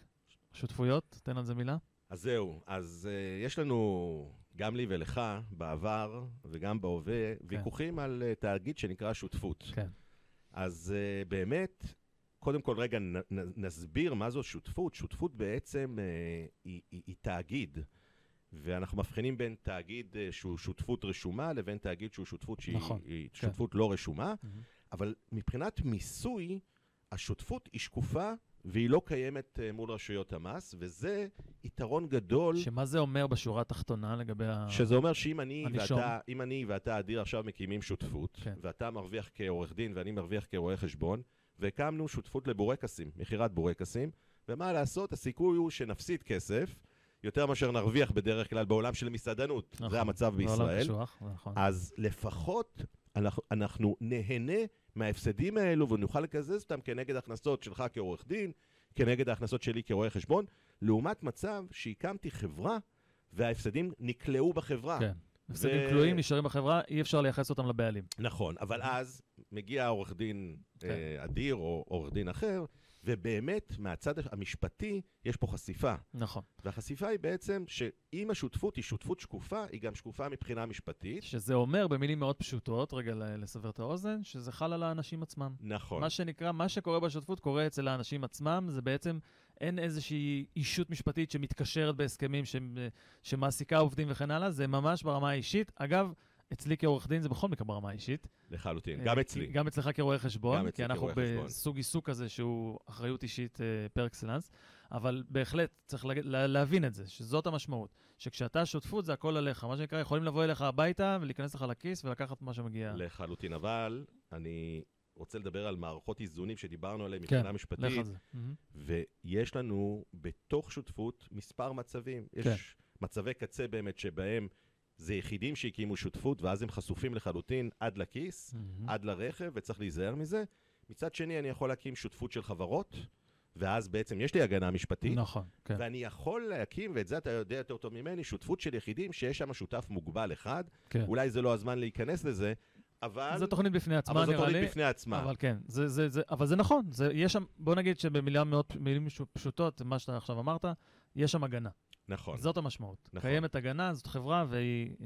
Speaker 2: שותפויות, תן על זה מילה.
Speaker 3: אז זהו, אז uh, יש לנו, גם לי ולך, בעבר וגם בהווה, ויכוחים על uh, תאגיד שנקרא שותפות.
Speaker 2: כן.
Speaker 3: אז uh, באמת, קודם כל רגע נ, נ, נסביר מה זו שותפות. שותפות בעצם uh, היא, היא, היא תאגיד, ואנחנו מבחינים בין תאגיד uh, שהוא שותפות רשומה לבין תאגיד שהוא שותפות שהיא
Speaker 2: נכון,
Speaker 3: היא
Speaker 2: כן.
Speaker 3: שותפות לא רשומה.
Speaker 2: מהמם.
Speaker 3: אבל מבחינת מיסוי, השותפות היא שקופה והיא לא קיימת אה, מול רשויות המס, וזה יתרון גדול.
Speaker 2: שמה זה אומר בשורה התחתונה לגבי ה...
Speaker 3: שזה אומר שאם אני. ואתה, אם אני ואתה, אדיר, עכשיו מקימים שותפות,
Speaker 2: כן.
Speaker 3: ואתה מרוויח כעורך דין ואני מרוויח כרואה חשבון, והקמנו שותפות לבורקסים, מכירת בורקסים, ומה לעשות, הסיכוי הוא שנפסיד כסף, יותר מאשר נרוויח בדרך כלל בעולם של מסעדנות.
Speaker 2: נכון,
Speaker 3: זה המצב
Speaker 2: בעולם
Speaker 3: בישראל.
Speaker 2: קשוח, נכון.
Speaker 3: אז לפחות אנחנו, אנחנו נהנה מההפסדים האלו ונוכל לקזז אותם כנגד הכנסות שלך כעורך דין, כנגד ההכנסות שלי כרואה חשבון, לעומת מצב שהקמתי חברה וההפסדים נקלעו בחברה.
Speaker 2: כן. הפסדים כלואים נשארים בחברה, אי אפשר לייחס אותם לבעלים.
Speaker 3: נכון, אבל אז מגיע עורך דין
Speaker 2: כן.
Speaker 3: אה, אדיר או עורך דין אחר, ובאמת, מהצד המשפטי, יש פה חשיפה.
Speaker 2: נכון.
Speaker 3: והחשיפה היא בעצם שאם השותפות היא שותפות שקופה, היא גם שקופה מבחינה משפטית.
Speaker 2: שזה אומר, במילים מאוד פשוטות, רגע לסבר את האוזן, שזה חל על האנשים עצמם.
Speaker 3: נכון.
Speaker 2: מה שנקרא, מה שקורה בשותפות קורה אצל האנשים עצמם, זה בעצם, אין איזושהי אישות משפטית שמתקשרת בהסכמים ש... שמעסיקה עובדים וכן הלאה, זה ממש ברמה האישית. אגב, אצלי כעורך דין זה בכל מקרה ברמה האישית.
Speaker 3: לחלוטין.
Speaker 2: אה,
Speaker 3: גם אצלי.
Speaker 2: גם אצלך כרואה חשבון, כי אנחנו. בסוג עיסוק כזה שהוא אחריות אישית אה, פר אקסלנס, אבל בהחלט צריך להבין את זה, שזאת המשמעות. שכשאתה שותפות זה הכל עליך, מה שנקרא, יכולים לבוא אליך הביתה ולהיכנס לך לכיס ולקחת מה שמגיע.
Speaker 3: לחלוטין. אבל אני רוצה לדבר על מערכות איזונים שדיברנו עליהן
Speaker 2: כן,
Speaker 3: מבחינה
Speaker 2: לך
Speaker 3: משפטית. ויש לנו בתוך שותפות מספר מצבים. יש
Speaker 2: כן.
Speaker 3: מצבי קצה באמת שבהם זה יחידים שהקימו שותפות, ואז הם חשופים לחלוטין עד לכיס,
Speaker 2: מהמם.
Speaker 3: עד לרכב, וצריך להיזהר מזה. מצד שני, אני יכול להקים שותפות של חברות, ואז בעצם יש לי הגנה משפטית.
Speaker 2: נכון, כן.
Speaker 3: ואני יכול להקים, ואת זה אתה יודע יותר טוב ממני, שותפות של יחידים שיש שם שותף מוגבל אחד.
Speaker 2: כן.
Speaker 3: אולי זה לא הזמן להיכנס לזה, אבל...
Speaker 2: זו תוכנית בפני עצמה,
Speaker 3: אבל זו
Speaker 2: נראה לי.
Speaker 3: תוכנית בפני עצמה.
Speaker 2: אבל כן, זה, זה, זה, אבל זה נכון, זה, יש שם, בוא נגיד שבמילה מאוד, מילים פשוטות, מה שאתה עכשיו אמרת, יש שם הגנה.
Speaker 3: נכון.
Speaker 2: זאת המשמעות.
Speaker 3: נכון.
Speaker 2: קיימת הגנה, זאת חברה, והיא, אה,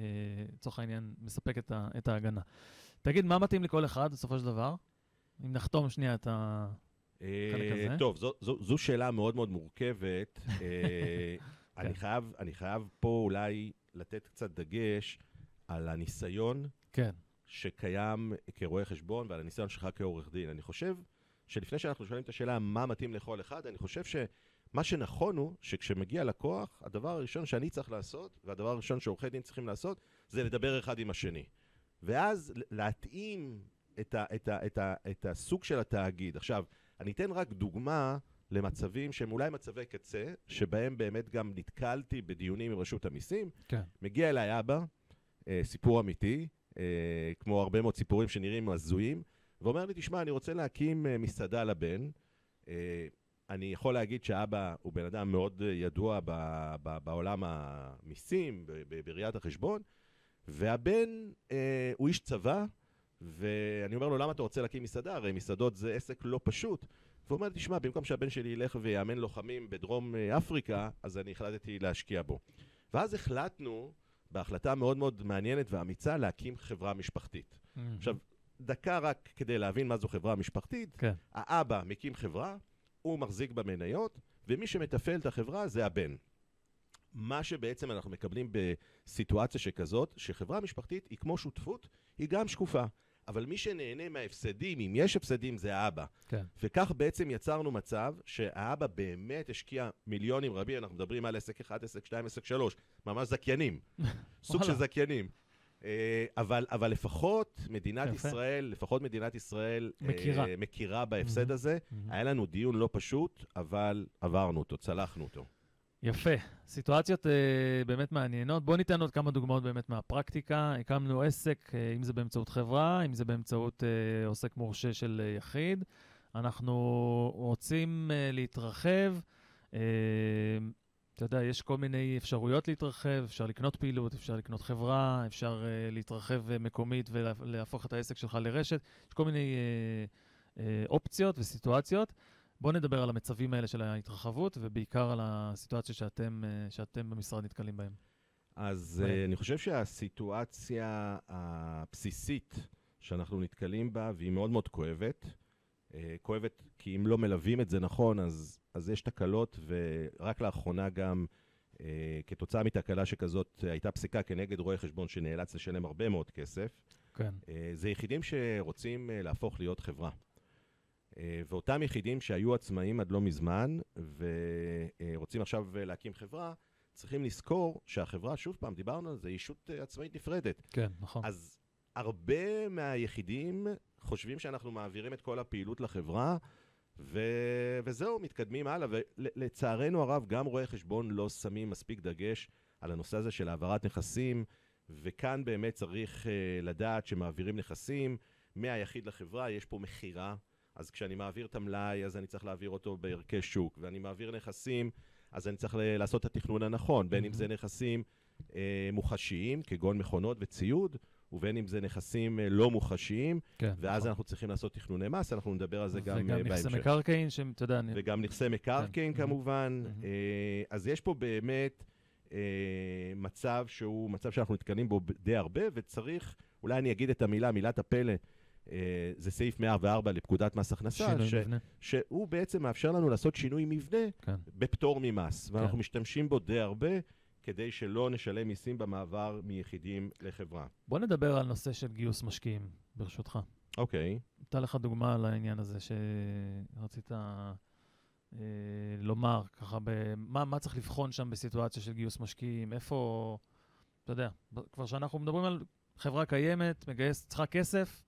Speaker 2: לצורך העניין, מספקת את ה- את ההגנה. תגיד, מה מתאים לכל אחד בסופו של דבר? אם נחתום שנייה את ה... החלק
Speaker 3: אה,
Speaker 2: הזה?
Speaker 3: טוב, זו, זו, זו שאלה מאוד מאוד מורכבת. אה, [laughs] אני,
Speaker 2: כן.
Speaker 3: חייב, אני חייב פה אולי לתת קצת דגש על הניסיון
Speaker 2: כן,
Speaker 3: שקיים כרואה חשבון ועל הניסיון שלך כעורך דין. אני חושב שלפני שאנחנו שואלים את השאלה מה מתאים לכל אחד, אני חושב שמה שנכון הוא שכשמגיע לקוח, הדבר הראשון שאני צריך לעשות, והדבר הראשון שעורכי דין צריכים לעשות, זה לדבר אחד עם השני. ואז להתאים את, ה, את, ה, את, ה, את הסוג של התאגיד. עכשיו, אני אתן רק דוגמה למצבים שהם אולי מצבי קצה, שבהם באמת גם נתקלתי בדיונים עם רשות המיסים.
Speaker 2: כן.
Speaker 3: מגיע אליי אבא, אה, סיפור אמיתי, אה, כמו הרבה מאוד סיפורים שנראים הזויים, ואומר לי, תשמע, אני רוצה להקים אה, מסעדה לבן. אה, אני יכול להגיד שאבא הוא בן אדם מאוד ידוע ב, ב, בעולם המיסים, בראיית החשבון, והבן אה, הוא איש צבא, ואני אומר לו, למה אתה רוצה להקים מסעדה? הרי מסעדות זה עסק לא פשוט. והוא אומר תשמע, במקום שהבן שלי ילך ויאמן לוחמים בדרום אה, אפריקה, אז אני החלטתי להשקיע בו. ואז החלטנו, בהחלטה מאוד מאוד מעניינת ואמיצה, להקים חברה משפחתית. עכשיו, דקה רק כדי להבין מה זו חברה משפחתית.
Speaker 2: כן,
Speaker 3: האבא מקים חברה, הוא מחזיק במניות, ומי שמתפעל את החברה זה הבן. מה שבעצם אנחנו מקבלים בסיטואציה שכזאת, שחברה משפחתית היא כמו שותפות, היא גם שקופה. אבל מי שנהנה מההפסדים, אם יש הפסדים, זה האבא.
Speaker 2: כן.
Speaker 3: וכך בעצם יצרנו מצב שהאבא באמת השקיע מיליונים רבים, אנחנו מדברים על עסק 1, עסק 2, עסק 3, ממש זכיינים. [laughs] סוג של. זכיינים. אה, אבל, אבל לפחות מדינת
Speaker 2: יפה.
Speaker 3: ישראל, לפחות מדינת ישראל אה,
Speaker 2: מכירה.
Speaker 3: מכירה בהפסד הזה. היה לנו דיון לא פשוט, אבל עברנו אותו, צלחנו אותו.
Speaker 2: יפה. סיטואציות אה, באמת מעניינות. בואו ניתן עוד כמה דוגמאות באמת מהפרקטיקה. הקמנו עסק, אה, אם זה באמצעות חברה, אם זה באמצעות אה, עוסק מורשה של אה, יחיד. אנחנו רוצים אה, להתרחב. אה, אתה יודע, יש כל מיני אפשרויות להתרחב, אפשר לקנות פעילות, אפשר לקנות חברה, אפשר אה, להתרחב אה, מקומית ולהפוך את העסק שלך לרשת. יש כל מיני אה, אה, אופציות וסיטואציות. בואו נדבר על המצבים האלה של ההתרחבות, ובעיקר על הסיטואציות שאתם, אה, שאתם במשרד נתקלים בהן.
Speaker 3: אז uh, אני חושב שהסיטואציה הבסיסית שאנחנו נתקלים בה, והיא מאוד מאוד כואבת, uh, כואבת כי אם לא מלווים את זה נכון, אז, אז יש תקלות, ורק לאחרונה גם, uh, כתוצאה מתקלה שכזאת, הייתה פסיקה כנגד רואה חשבון שנאלץ לשלם הרבה מאוד כסף.
Speaker 2: כן.
Speaker 3: Uh, זה יחידים שרוצים uh, להפוך להיות חברה. אה, ואותם יחידים שהיו עצמאים עד לא מזמן, ורוצים עכשיו להקים חברה, צריכים לזכור שהחברה, שוב פעם, דיברנו על זה, היא ישות אה, עצמאית נפרדת.
Speaker 2: כן, נכון.
Speaker 3: אז הרבה מהיחידים חושבים שאנחנו מעבירים את כל הפעילות לחברה, ו... וזהו, מתקדמים הלאה. ולצערנו הרב, גם רואי חשבון לא שמים מספיק דגש על הנושא הזה של העברת נכסים, וכאן באמת צריך uh, לדעת שמעבירים נכסים מהיחיד לחברה, יש פה מכירה. אז כשאני מעביר את המלאי, אז אני צריך להעביר אותו בערכי שוק, ואני מעביר נכסים, אז אני צריך לעשות את התכנון הנכון, בין אם זה נכסים אה, מוחשיים, כגון מכונות וציוד, ובין אם זה נכסים אה, לא מוחשיים, כן, ואז נכון. אנחנו צריכים לעשות תכנוני מס, אנחנו נדבר על זה גם בהמשך. וגם
Speaker 2: נכסי מקרקעין, שאתה יודע...
Speaker 3: וגם נכסי מקרקעין כן. כמובן. Mm-hmm. אה, אז יש פה באמת אה, מצב שהוא מצב שאנחנו נתקלים בו די הרבה, וצריך, אולי אני אגיד את המילה, מילת הפלא, אה, זה סעיף 104 לפקודת מס הכנסה, ש, שהוא בעצם מאפשר לנו לעשות שינוי מבנה כן. בפטור ממס, ואנחנו כן. משתמשים בו די הרבה. כדי שלא נשלם מיסים במעבר מיחידים לחברה.
Speaker 2: בוא נדבר על נושא של גיוס משקיעים, ברשותך.
Speaker 3: אוקיי.
Speaker 2: Okay. אתן לך דוגמה על העניין הזה שרצית אה, לומר, ככה, ב, מה, מה צריך לבחון שם בסיטואציה של גיוס משקיעים, איפה, אתה יודע, כבר שאנחנו מדברים על חברה קיימת, מגייס, צריכה כסף,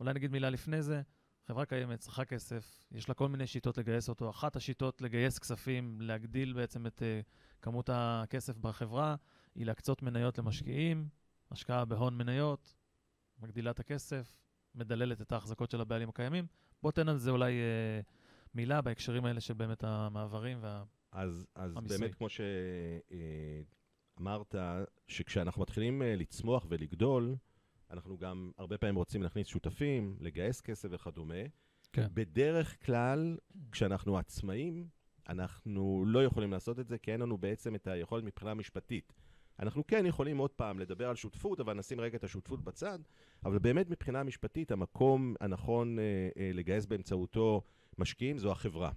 Speaker 2: אולי נגיד מילה לפני זה. חברה קיימת, צריכה כסף, יש לה כל מיני שיטות לגייס אותו. אחת השיטות לגייס כספים, להגדיל בעצם את uh, כמות הכסף בחברה, היא להקצות מניות למשקיעים, השקעה בהון מניות, מגדילה את הכסף, מדללת את ההחזקות של הבעלים הקיימים. בוא תן על זה אולי uh, מילה בהקשרים האלה של באמת המעברים וה...
Speaker 3: אז, אז באמת, כמו שאמרת, שכשאנחנו מתחילים לצמוח ולגדול, אנחנו גם הרבה פעמים רוצים להכניס שותפים, לגייס כסף וכדומה. כן. בדרך כלל, כשאנחנו עצמאים, אנחנו לא יכולים לעשות את זה, כי אין לנו בעצם את היכולת מבחינה משפטית. אנחנו כן יכולים עוד פעם לדבר על שותפות, אבל נשים רגע את השותפות בצד, אבל באמת מבחינה משפטית, המקום הנכון אה, אה, לגייס באמצעותו משקיעים זו החברה.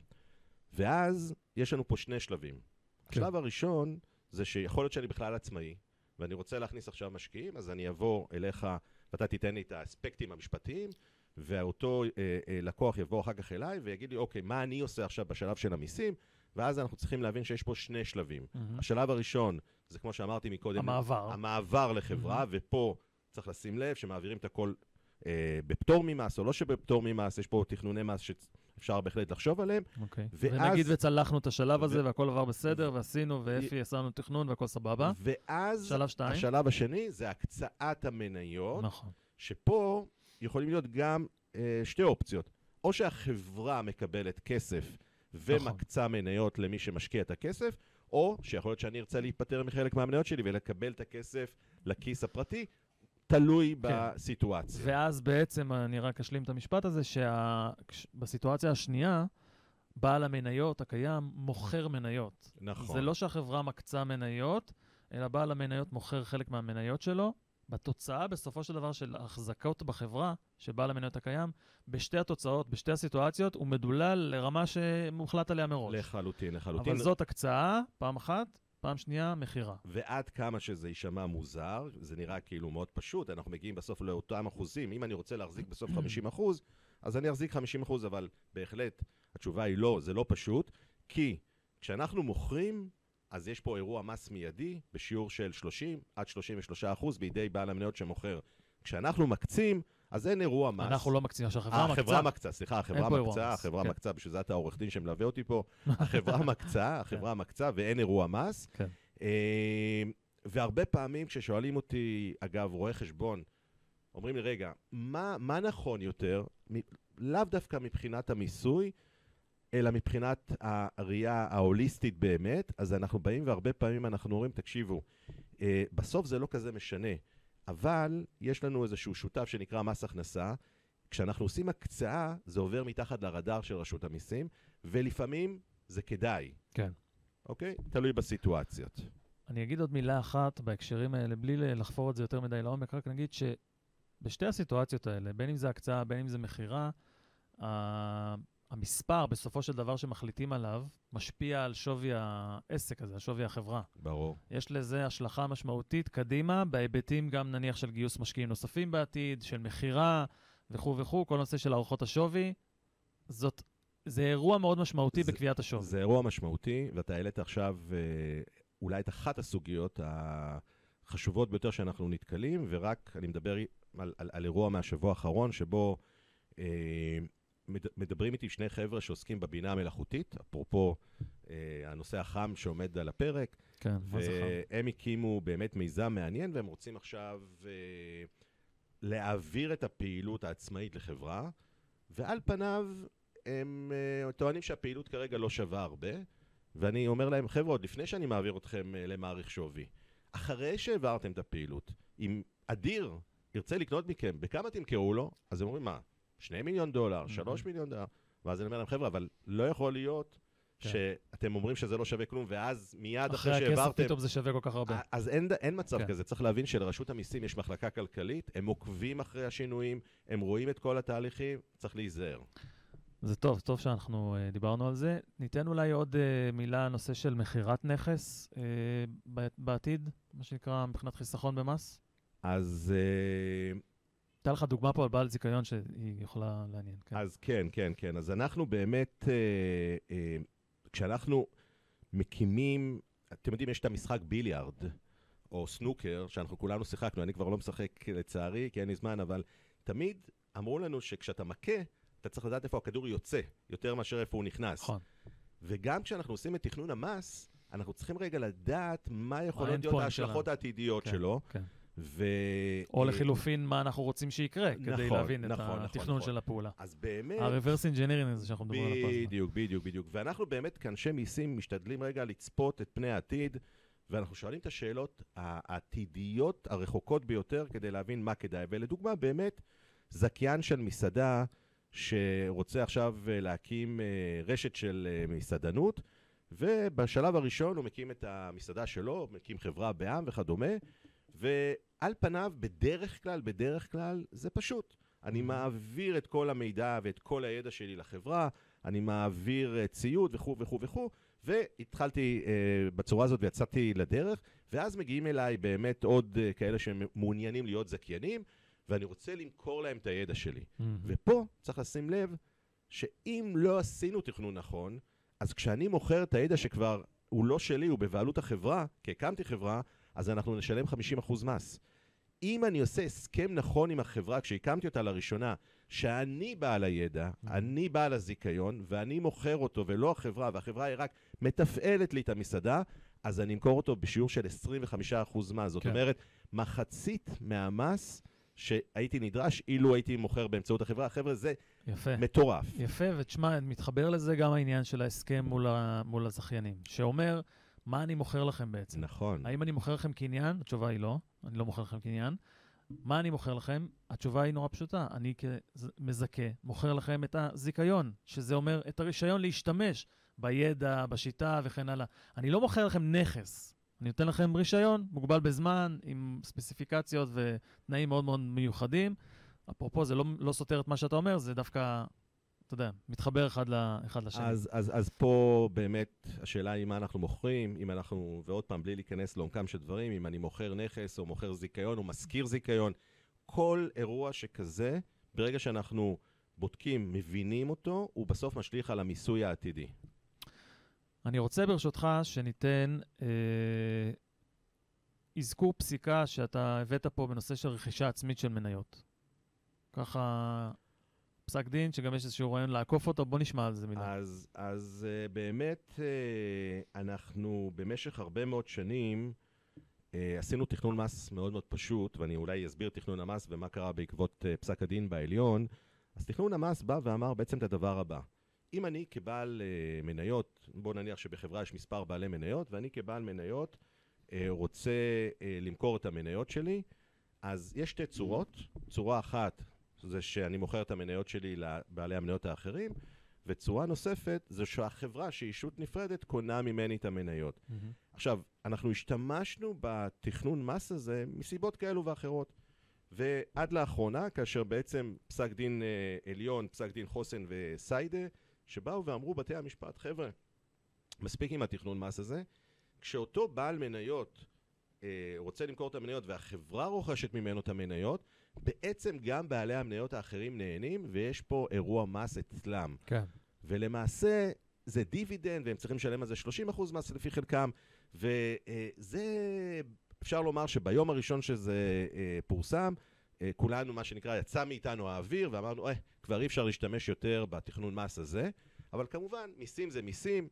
Speaker 3: ואז יש לנו פה שני שלבים. כן. השלב הראשון זה שיכול להיות שאני בכלל עצמאי, ואני רוצה להכניס עכשיו משקיעים, אז אני אבוא אליך ואתה תיתן לי את האספקטים המשפטיים, ואותו אה, אה, לקוח יבוא אחר כך אליי ויגיד לי, אוקיי, מה אני עושה עכשיו בשלב של המיסים? ואז אנחנו צריכים להבין שיש פה שני שלבים. Mm-hmm. השלב הראשון, זה כמו שאמרתי מקודם,
Speaker 2: המעבר.
Speaker 3: המעבר לחברה, mm-hmm. ופה צריך לשים לב שמעבירים את הכל אה, בפטור ממס, או לא שבפטור ממס, יש פה תכנוני מס שאפשר בהחלט לחשוב עליהם.
Speaker 2: אוקיי. ואז... ונגיד וצלחנו את השלב הזה, ו... והכל עבר בסדר, ו... ועשינו, ואפי. עשינו תכנון והכל סבבה.
Speaker 3: ואז... שלב שתיים. השלב השני זה הקצאת המניות. נכון. שפה יכולים להיות גם אה, שתי אופציות. או שהחברה מקבלת כסף ומקצה נכון. מניות למי שמשקיע את הכסף, או שיכול להיות שאני ארצה להיפטר מחלק מהמניות שלי ולקבל את הכסף לכיס הפרטי, תלוי כן. בסיטואציה.
Speaker 2: ואז בעצם, אני רק אשלים את המשפט הזה, שבסיטואציה שה... השנייה, בעל המניות הקיים מוכר מניות.
Speaker 3: נכון.
Speaker 2: זה לא שהחברה מקצה מניות, אלא בעל המניות מוכר חלק מהמניות שלו. בתוצאה, בסופו של דבר, של החזקות בחברה, של בעל המניות הקיים, בשתי התוצאות, בשתי הסיטואציות, הוא מדולל לרמה שמוחלט עליה מראש.
Speaker 3: לחלוטין, לחלוטין.
Speaker 2: אבל זאת הקצאה, פעם אחת, פעם שנייה, מכירה.
Speaker 3: ועד כמה שזה יישמע מוזר, זה נראה כאילו מאוד פשוט, אנחנו מגיעים בסוף לאותם אחוזים. אם אני רוצה להחזיק בסוף [clears throat] 50 אחוז, אז אני אחזיק 50 אחוז, אבל בהחלט התשובה היא לא, זה לא פשוט, כי כשאנחנו מוכרים, אז יש פה אירוע מס מיידי בשיעור של 30 עד 33 אחוז בידי בעל המניות שמוכר. כשאנחנו מקצים, אז אין אירוע מס.
Speaker 2: אנחנו לא מקצים, עכשיו החברה מקצה.
Speaker 3: החברה מקצה, סליחה, החברה מקצה, החברה כן. מקצה, בשביל זה אתה העורך דין שמלווה אותי פה. [laughs] החברה מקצה, החברה מקצה ואין אירוע מס. כן. אה, והרבה פעמים כששואלים אותי, אגב, רואי חשבון, אומרים לי, רגע, מה, מה נכון יותר, לאו דווקא מבחינת המיסוי, אלא מבחינת הראייה ההוליסטית באמת, אז אנחנו באים והרבה פעמים אנחנו אומרים, תקשיבו, אה, בסוף זה לא כזה משנה. אבל יש לנו איזשהו שותף שנקרא מס הכנסה. כשאנחנו עושים הקצאה, זה עובר מתחת לרדאר של רשות המיסים, ולפעמים זה כדאי.
Speaker 2: כן.
Speaker 3: אוקיי? תלוי בסיטואציות.
Speaker 2: אני אגיד עוד מילה אחת בהקשרים האלה, בלי לחפור את זה יותר מדי לעומק, רק נגיד שבשתי הסיטואציות האלה, בין אם זה הקצאה, בין אם זה מכירה, המספר, בסופו של דבר, שמחליטים עליו, משפיע על שווי העסק הזה, על שווי החברה.
Speaker 3: ברור.
Speaker 2: יש לזה השלכה משמעותית קדימה, בהיבטים גם נניח של גיוס משקיעים נוספים בעתיד, של מכירה וכו' וכו', כל נושא של הערכות השווי, זאת, זה אירוע מאוד משמעותי
Speaker 3: זה-
Speaker 2: בקביעת השווי.
Speaker 3: זה אירוע משמעותי, ואתה העלית עכשיו אה, אולי את אחת הסוגיות החשובות ביותר שאנחנו נתקלים, ורק אני מדבר על, על, על אירוע מהשבוע האחרון, שבו אה, מדברים איתי שני חבר'ה שעוסקים בבינה המלאכותית, אפרופו אה, הנושא החם שעומד על הפרק,
Speaker 2: כן, מה זה חם?
Speaker 3: והם הקימו באמת מיזם מעניין, והם רוצים עכשיו אה, להעביר את הפעילות העצמאית לחברה, ועל פניו הם אה, טוענים שהפעילות כרגע לא שווה הרבה, ואני אומר להם, חבר'ה, עוד לפני שאני מעביר אתכם אה, למעריך שווי, אחרי שהעברתם את הפעילות, אם אדיר ירצה לקנות מכם, בכמה תמכרו לו? אז הם אומרים, מה, שני מיליון דולר, שלוש מיליון דולר? ואז אני אומר להם, חבר'ה, אבל לא יכול להיות
Speaker 2: כן.
Speaker 3: שאתם אומרים שזה לא שווה כלום, ואז מיד
Speaker 2: אחרי
Speaker 3: אחרי
Speaker 2: הכסף
Speaker 3: שהעברתם...
Speaker 2: פתאום זה שווה כל כך הרבה.
Speaker 3: אז אין, אין מצב
Speaker 2: כן.
Speaker 3: כזה, צריך להבין שלרשות המיסים יש מחלקה כלכלית, הם עוקבים אחרי השינויים, הם רואים את כל התהליכים, צריך להיזהר.
Speaker 2: זה טוב, טוב שאנחנו uh, דיברנו על זה. ניתן אולי עוד uh, מילה על נושא של מכירת נכס uh, בעתיד, מה שנקרא מבחינת חיסכון במס.
Speaker 3: אז, אה,
Speaker 2: הייתה לך דוגמה פה על בעל זיכיון שהיא יכולה לעניין. כן.
Speaker 3: אז כן, כן, כן. אז אנחנו באמת, אה, אה, כשאנחנו מקימים, אתם יודעים, יש את המשחק ביליארד, או סנוקר, שאנחנו כולנו שיחקנו, אני כבר לא משחק לצערי, כי אין לי זמן, אבל תמיד אמרו לנו שכשאתה מכה, אתה צריך לדעת איפה הכדור יוצא, יותר מאשר איפה הוא נכנס.
Speaker 2: נכון.
Speaker 3: וגם כשאנחנו עושים את תכנון המס, אנחנו צריכים רגע לדעת מה יכולות להיות ההשלכות. העתידיות
Speaker 2: כן,
Speaker 3: שלו.
Speaker 2: כן.
Speaker 3: ו...
Speaker 2: או
Speaker 3: אה,
Speaker 2: לחילופין, מה אנחנו רוצים שיקרה, כדי
Speaker 3: נכון,
Speaker 2: להבין את
Speaker 3: נכון, נכון,
Speaker 2: התכנון
Speaker 3: נכון.
Speaker 2: של הפעולה.
Speaker 3: אז באמת...
Speaker 2: ה-reverse engineering הזה שאנחנו מדברים עליו כל הזמן.
Speaker 3: בדיוק, בדיוק, בדיוק. ואנחנו באמת כאנשי מיסים משתדלים רגע לצפות את פני העתיד, ואנחנו שואלים את השאלות העתידיות הרחוקות ביותר כדי להבין מה כדאי. ולדוגמה, באמת, זכיין של מסעדה שרוצה עכשיו אה, להקים אה, רשת של מסעדנות, ובשלב הראשון הוא מקים את המסעדה שלו, מקים חברה בעם וכדומה, ועל פניו, בדרך כלל, בדרך כלל, זה פשוט. אני מעביר את כל המידע ואת כל הידע שלי לחברה, אני מעביר אה, ציוד וכו' וכו' וכו', והתחלתי אה, בצורה הזאת ויצאתי לדרך, ואז מגיעים אליי באמת עוד אה, כאלה שמעוניינים להיות זכיינים, ואני רוצה למכור להם את הידע שלי.
Speaker 2: מהמם.
Speaker 3: ופה צריך לשים לב שאם לא עשינו תכנון נכון, אז כשאני מוכר את הידע שכבר הוא לא שלי, הוא בבעלות החברה, כי הקמתי חברה, אז אנחנו נשלם 50% מס. אם אני עושה הסכם נכון עם החברה כשהקמתי אותה לראשונה, שאני בעל הידע, אני בעל הזיכיון, ואני מוכר אותו ולא החברה, והחברה היא רק מתפעלת לי את המסעדה, אז אני אמכור אותו בשיעור של 25% מס. זאת
Speaker 2: כן.
Speaker 3: אומרת, מחצית מהמס שהייתי נדרש אילו הייתי מוכר באמצעות החברה. חבר'ה, זה
Speaker 2: יפה.
Speaker 3: מטורף.
Speaker 2: יפה, ותשמע, מתחבר לזה גם העניין של ההסכם מול, ה, מול הזכיינים, שאומר, מה אני מוכר לכם בעצם?
Speaker 3: נכון.
Speaker 2: האם אני מוכר לכם קניין? התשובה היא לא, אני לא מוכר לכם קניין. מה אני מוכר לכם? התשובה היא נורא פשוטה. אני כמזכה מוכר לכם את הזיכיון, שזה אומר את הרישיון להשתמש בידע, בשיטה וכן הלאה. אני לא מוכר לכם נכס. אני נותן לכם רישיון מוגבל בזמן, עם ספציפיקציות ותנאים מאוד מאוד מיוחדים. אפרופו, זה לא, לא סותר את מה שאתה אומר, זה דווקא, אתה יודע, מתחבר אחד, ל, אחד לשני.
Speaker 3: אז, אז, אז פה באמת השאלה היא מה אנחנו מוכרים, אם אנחנו, ועוד פעם, בלי להיכנס לעומקם של דברים, אם אני מוכר נכס או מוכר זיכיון או משכיר זיכיון, כל אירוע שכזה, ברגע שאנחנו בודקים, מבינים אותו, הוא בסוף משליך על המיסוי העתידי.
Speaker 2: אני רוצה ברשותך שניתן אה, אזכור פסיקה שאתה הבאת פה בנושא של רכישה עצמית של מניות. ככה, פסק דין שגם יש איזשהו רעיון לעקוף אותו, בוא נשמע על זה מילה.
Speaker 3: אז, אז uh, באמת uh, אנחנו במשך הרבה מאוד שנים uh, עשינו תכנון מס מאוד מאוד פשוט, ואני אולי אסביר תכנון המס ומה קרה בעקבות uh, פסק הדין בעליון. אז תכנון המס בא ואמר בעצם את הדבר הבא: אם אני כבעל uh, מניות, בוא נניח שבחברה יש מספר בעלי מניות, ואני כבעל מניות uh, רוצה uh, למכור את המניות שלי, אז יש שתי צורות. צורה אחת זה שאני מוכר את המניות שלי לבעלי המניות האחרים, וצורה נוספת זה שהחברה, שהיא ישות נפרדת, קונה ממני את המניות.
Speaker 2: מהמם.
Speaker 3: עכשיו, אנחנו השתמשנו בתכנון מס הזה מסיבות כאלו ואחרות. ועד לאחרונה, כאשר בעצם פסק דין אה, עליון, פסק דין חוסן וסיידה, שבאו ואמרו בתי המשפט, חבר'ה, מספיק עם התכנון מס הזה, כשאותו בעל מניות אה, רוצה למכור את המניות והחברה רוכשת ממנו את המניות, בעצם גם בעלי המניות האחרים נהנים, ויש פה אירוע מס אצלם.
Speaker 2: כן.
Speaker 3: ולמעשה, זה דיבידנד, והם צריכים לשלם על זה 30% מס לפי חלקם, וזה, אפשר לומר שביום הראשון שזה אה, פורסם, אה, כולנו, מה שנקרא, יצא מאיתנו האוויר, ואמרנו, אה, כבר אי אפשר להשתמש יותר בתכנון מס הזה, אבל כמובן, מיסים זה מיסים,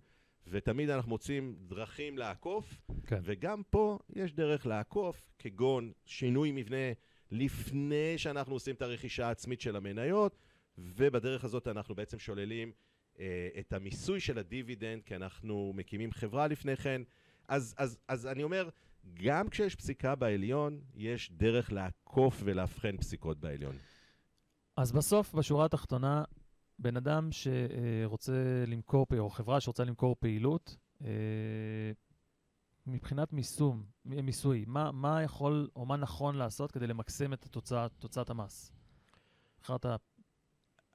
Speaker 3: ותמיד אנחנו מוצאים דרכים לעקוף,
Speaker 2: כן.
Speaker 3: וגם פה יש דרך לעקוף, כגון שינוי מבנה לפני שאנחנו עושים את הרכישה העצמית של המניות, ובדרך הזאת אנחנו בעצם שוללים אה, את המיסוי של הדיבידנד, כי אנחנו מקימים חברה לפני כן. אז, אז, אז אני אומר, גם כשיש פסיקה בעליון, יש דרך לעקוף ולאבחן פסיקות בעליון.
Speaker 2: אז בסוף, בשורה התחתונה, בן אדם שרוצה למכור, או חברה שרוצה למכור פעילות, אה, מבחינת מיסום, מיסוי, מה, מה יכול או מה נכון לעשות כדי למקסם את התוצאה, תוצאת המס? בחרת,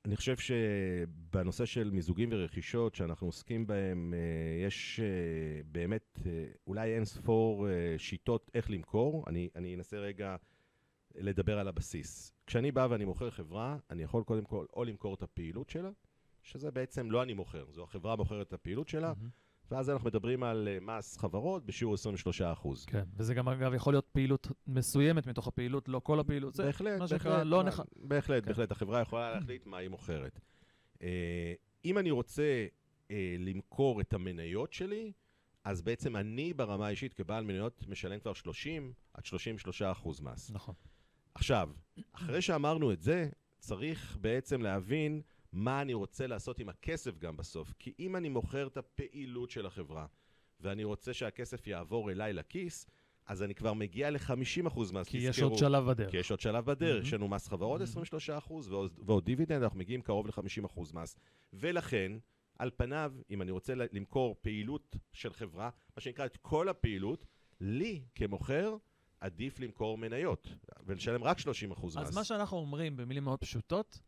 Speaker 3: אני חושב שבנושא של מיזוגים ורכישות שאנחנו עוסקים בהם, אה, יש אה, באמת אה, אולי אין ספור שיטות איך למכור. אני, אני אנסה רגע לדבר על הבסיס. כשאני בא ואני מוכר חברה, אני יכול קודם כל או למכור את הפעילות שלה, שזה בעצם לא אני מוכר, זו החברה מוכרת את הפעילות שלה,
Speaker 2: מהמם.
Speaker 3: ואז אנחנו מדברים על אה, מס חברות בשיעור 23%.
Speaker 2: כן, וזה גם אגב יכול להיות פעילות מסוימת מתוך הפעילות, לא כל הפעילות. זה
Speaker 3: בהחלט, בהחלט,
Speaker 2: לא
Speaker 3: מה-
Speaker 2: נח-
Speaker 3: בהחלט,
Speaker 2: כן.
Speaker 3: בהחלט, החברה יכולה להחליט מה היא מוכרת. אה, אם אני רוצה אה, למכור את המניות שלי, אז בעצם אני ברמה האישית כבעל מניות משלם כבר 30 עד 33 אחוז מס.
Speaker 2: נכון.
Speaker 3: עכשיו, אחרי שאמרנו את זה, צריך בעצם להבין מה אני רוצה לעשות עם הכסף גם בסוף. כי אם אני מוכר את הפעילות של החברה, ואני רוצה שהכסף יעבור אליי לכיס, אז אני כבר מגיע ל-50% מס.
Speaker 2: כי יש
Speaker 3: תזכרו.
Speaker 2: עוד שלב בדרך.
Speaker 3: כי יש עוד שלב בדרך,
Speaker 2: מהמם.
Speaker 3: יש לנו מס חברות
Speaker 2: מהמם.
Speaker 3: 23% ועוד, ועוד דיבידנד, אנחנו מגיעים קרוב ל-50% מס. ולכן, על פניו, אם אני רוצה למכור פעילות של חברה, מה שנקרא את כל הפעילות, לי כמוכר, עדיף למכור מניות, ולשלם רק 30% מס.
Speaker 2: אז מה שאנחנו אומרים במילים מאוד פשוטות,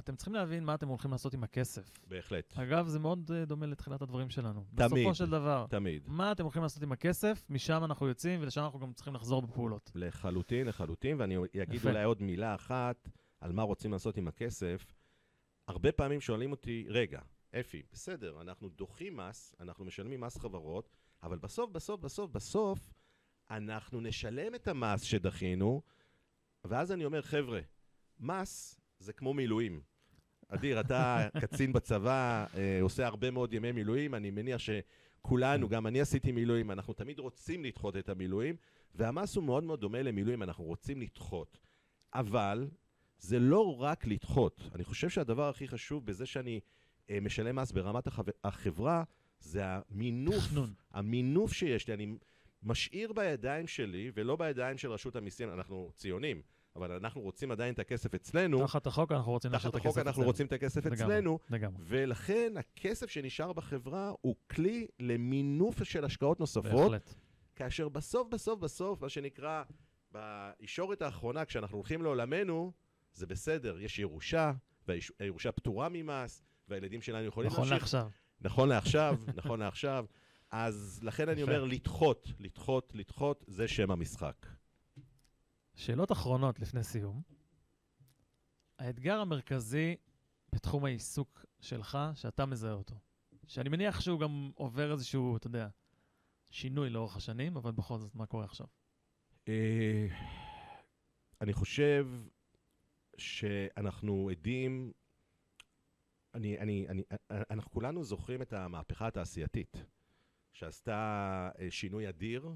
Speaker 2: אתם צריכים להבין מה אתם הולכים לעשות עם הכסף.
Speaker 3: בהחלט,
Speaker 2: אגב, זה מאוד אה, דומה לתחילת הדברים שלנו.
Speaker 3: תמיד.
Speaker 2: בסופו של דבר,
Speaker 3: תמיד.
Speaker 2: מה אתם הולכים לעשות עם הכסף, משם אנחנו יוצאים, ולשם אנחנו גם צריכים לחזור בפעולות.
Speaker 3: לחלוטין, לחלוטין, ואני אגיד
Speaker 2: יפה.
Speaker 3: אולי עוד מילה אחת על מה רוצים לעשות עם הכסף. הרבה פעמים שואלים אותי, רגע, אפי, בסדר, אנחנו דוחים מס, אנחנו משלמים מס חברות, אבל בסוף, בסוף, בסוף, בסוף, אנחנו נשלם את המס שדחינו, ואז אני אומר, חבר'ה, מס זה כמו מילואים. אדיר, אתה קצין בצבא, אה, עושה הרבה מאוד ימי מילואים, אני מניח שכולנו, גם אני עשיתי מילואים, אנחנו תמיד רוצים לדחות את המילואים, והמס הוא מאוד מאוד דומה למילואים, אנחנו רוצים לדחות. אבל זה לא רק לדחות. אני חושב שהדבר הכי חשוב בזה שאני אה, משלם מס ברמת החב... החברה, זה המינוף,
Speaker 2: תכנון.
Speaker 3: המינוף שיש לי. אני משאיר בידיים שלי, ולא בידיים של רשות המיסים, אנחנו ציונים, אבל אנחנו רוצים עדיין את הכסף אצלנו.
Speaker 2: תחת החוק אנחנו רוצים להשאיר את
Speaker 3: תחת
Speaker 2: הכסף
Speaker 3: החוק אנחנו
Speaker 2: אצלנו.
Speaker 3: רוצים את הכסף
Speaker 2: לגמרי.
Speaker 3: אצלנו,
Speaker 2: לגמרי.
Speaker 3: ולכן הכסף שנשאר בחברה הוא כלי למינוף של השקעות נוספות,
Speaker 2: בהחלט.
Speaker 3: כאשר בסוף, בסוף, בסוף, מה שנקרא, בישורת האחרונה, כשאנחנו הולכים לעולמנו, זה בסדר, יש ירושה, והירושה פטורה ממס, והילדים שלנו יכולים
Speaker 2: נכון
Speaker 3: להמשיך.
Speaker 2: לעכשיו.
Speaker 3: נכון לעכשיו, [laughs] נכון לעכשיו. אז לכן אני. אומר, לדחות, לדחות, לדחות, זה שם המשחק.
Speaker 2: שאלות אחרונות לפני סיום. האתגר המרכזי בתחום העיסוק שלך, שאתה מזהה אותו, שאני מניח שהוא גם עובר איזשהו, אתה יודע, שינוי לאורך השנים, אבל בכל זאת, מה קורה עכשיו?
Speaker 3: אה, אני חושב שאנחנו עדים, אני, אני, אני, אנחנו כולנו זוכרים את המהפכה התעשייתית, שעשתה אה, שינוי אדיר,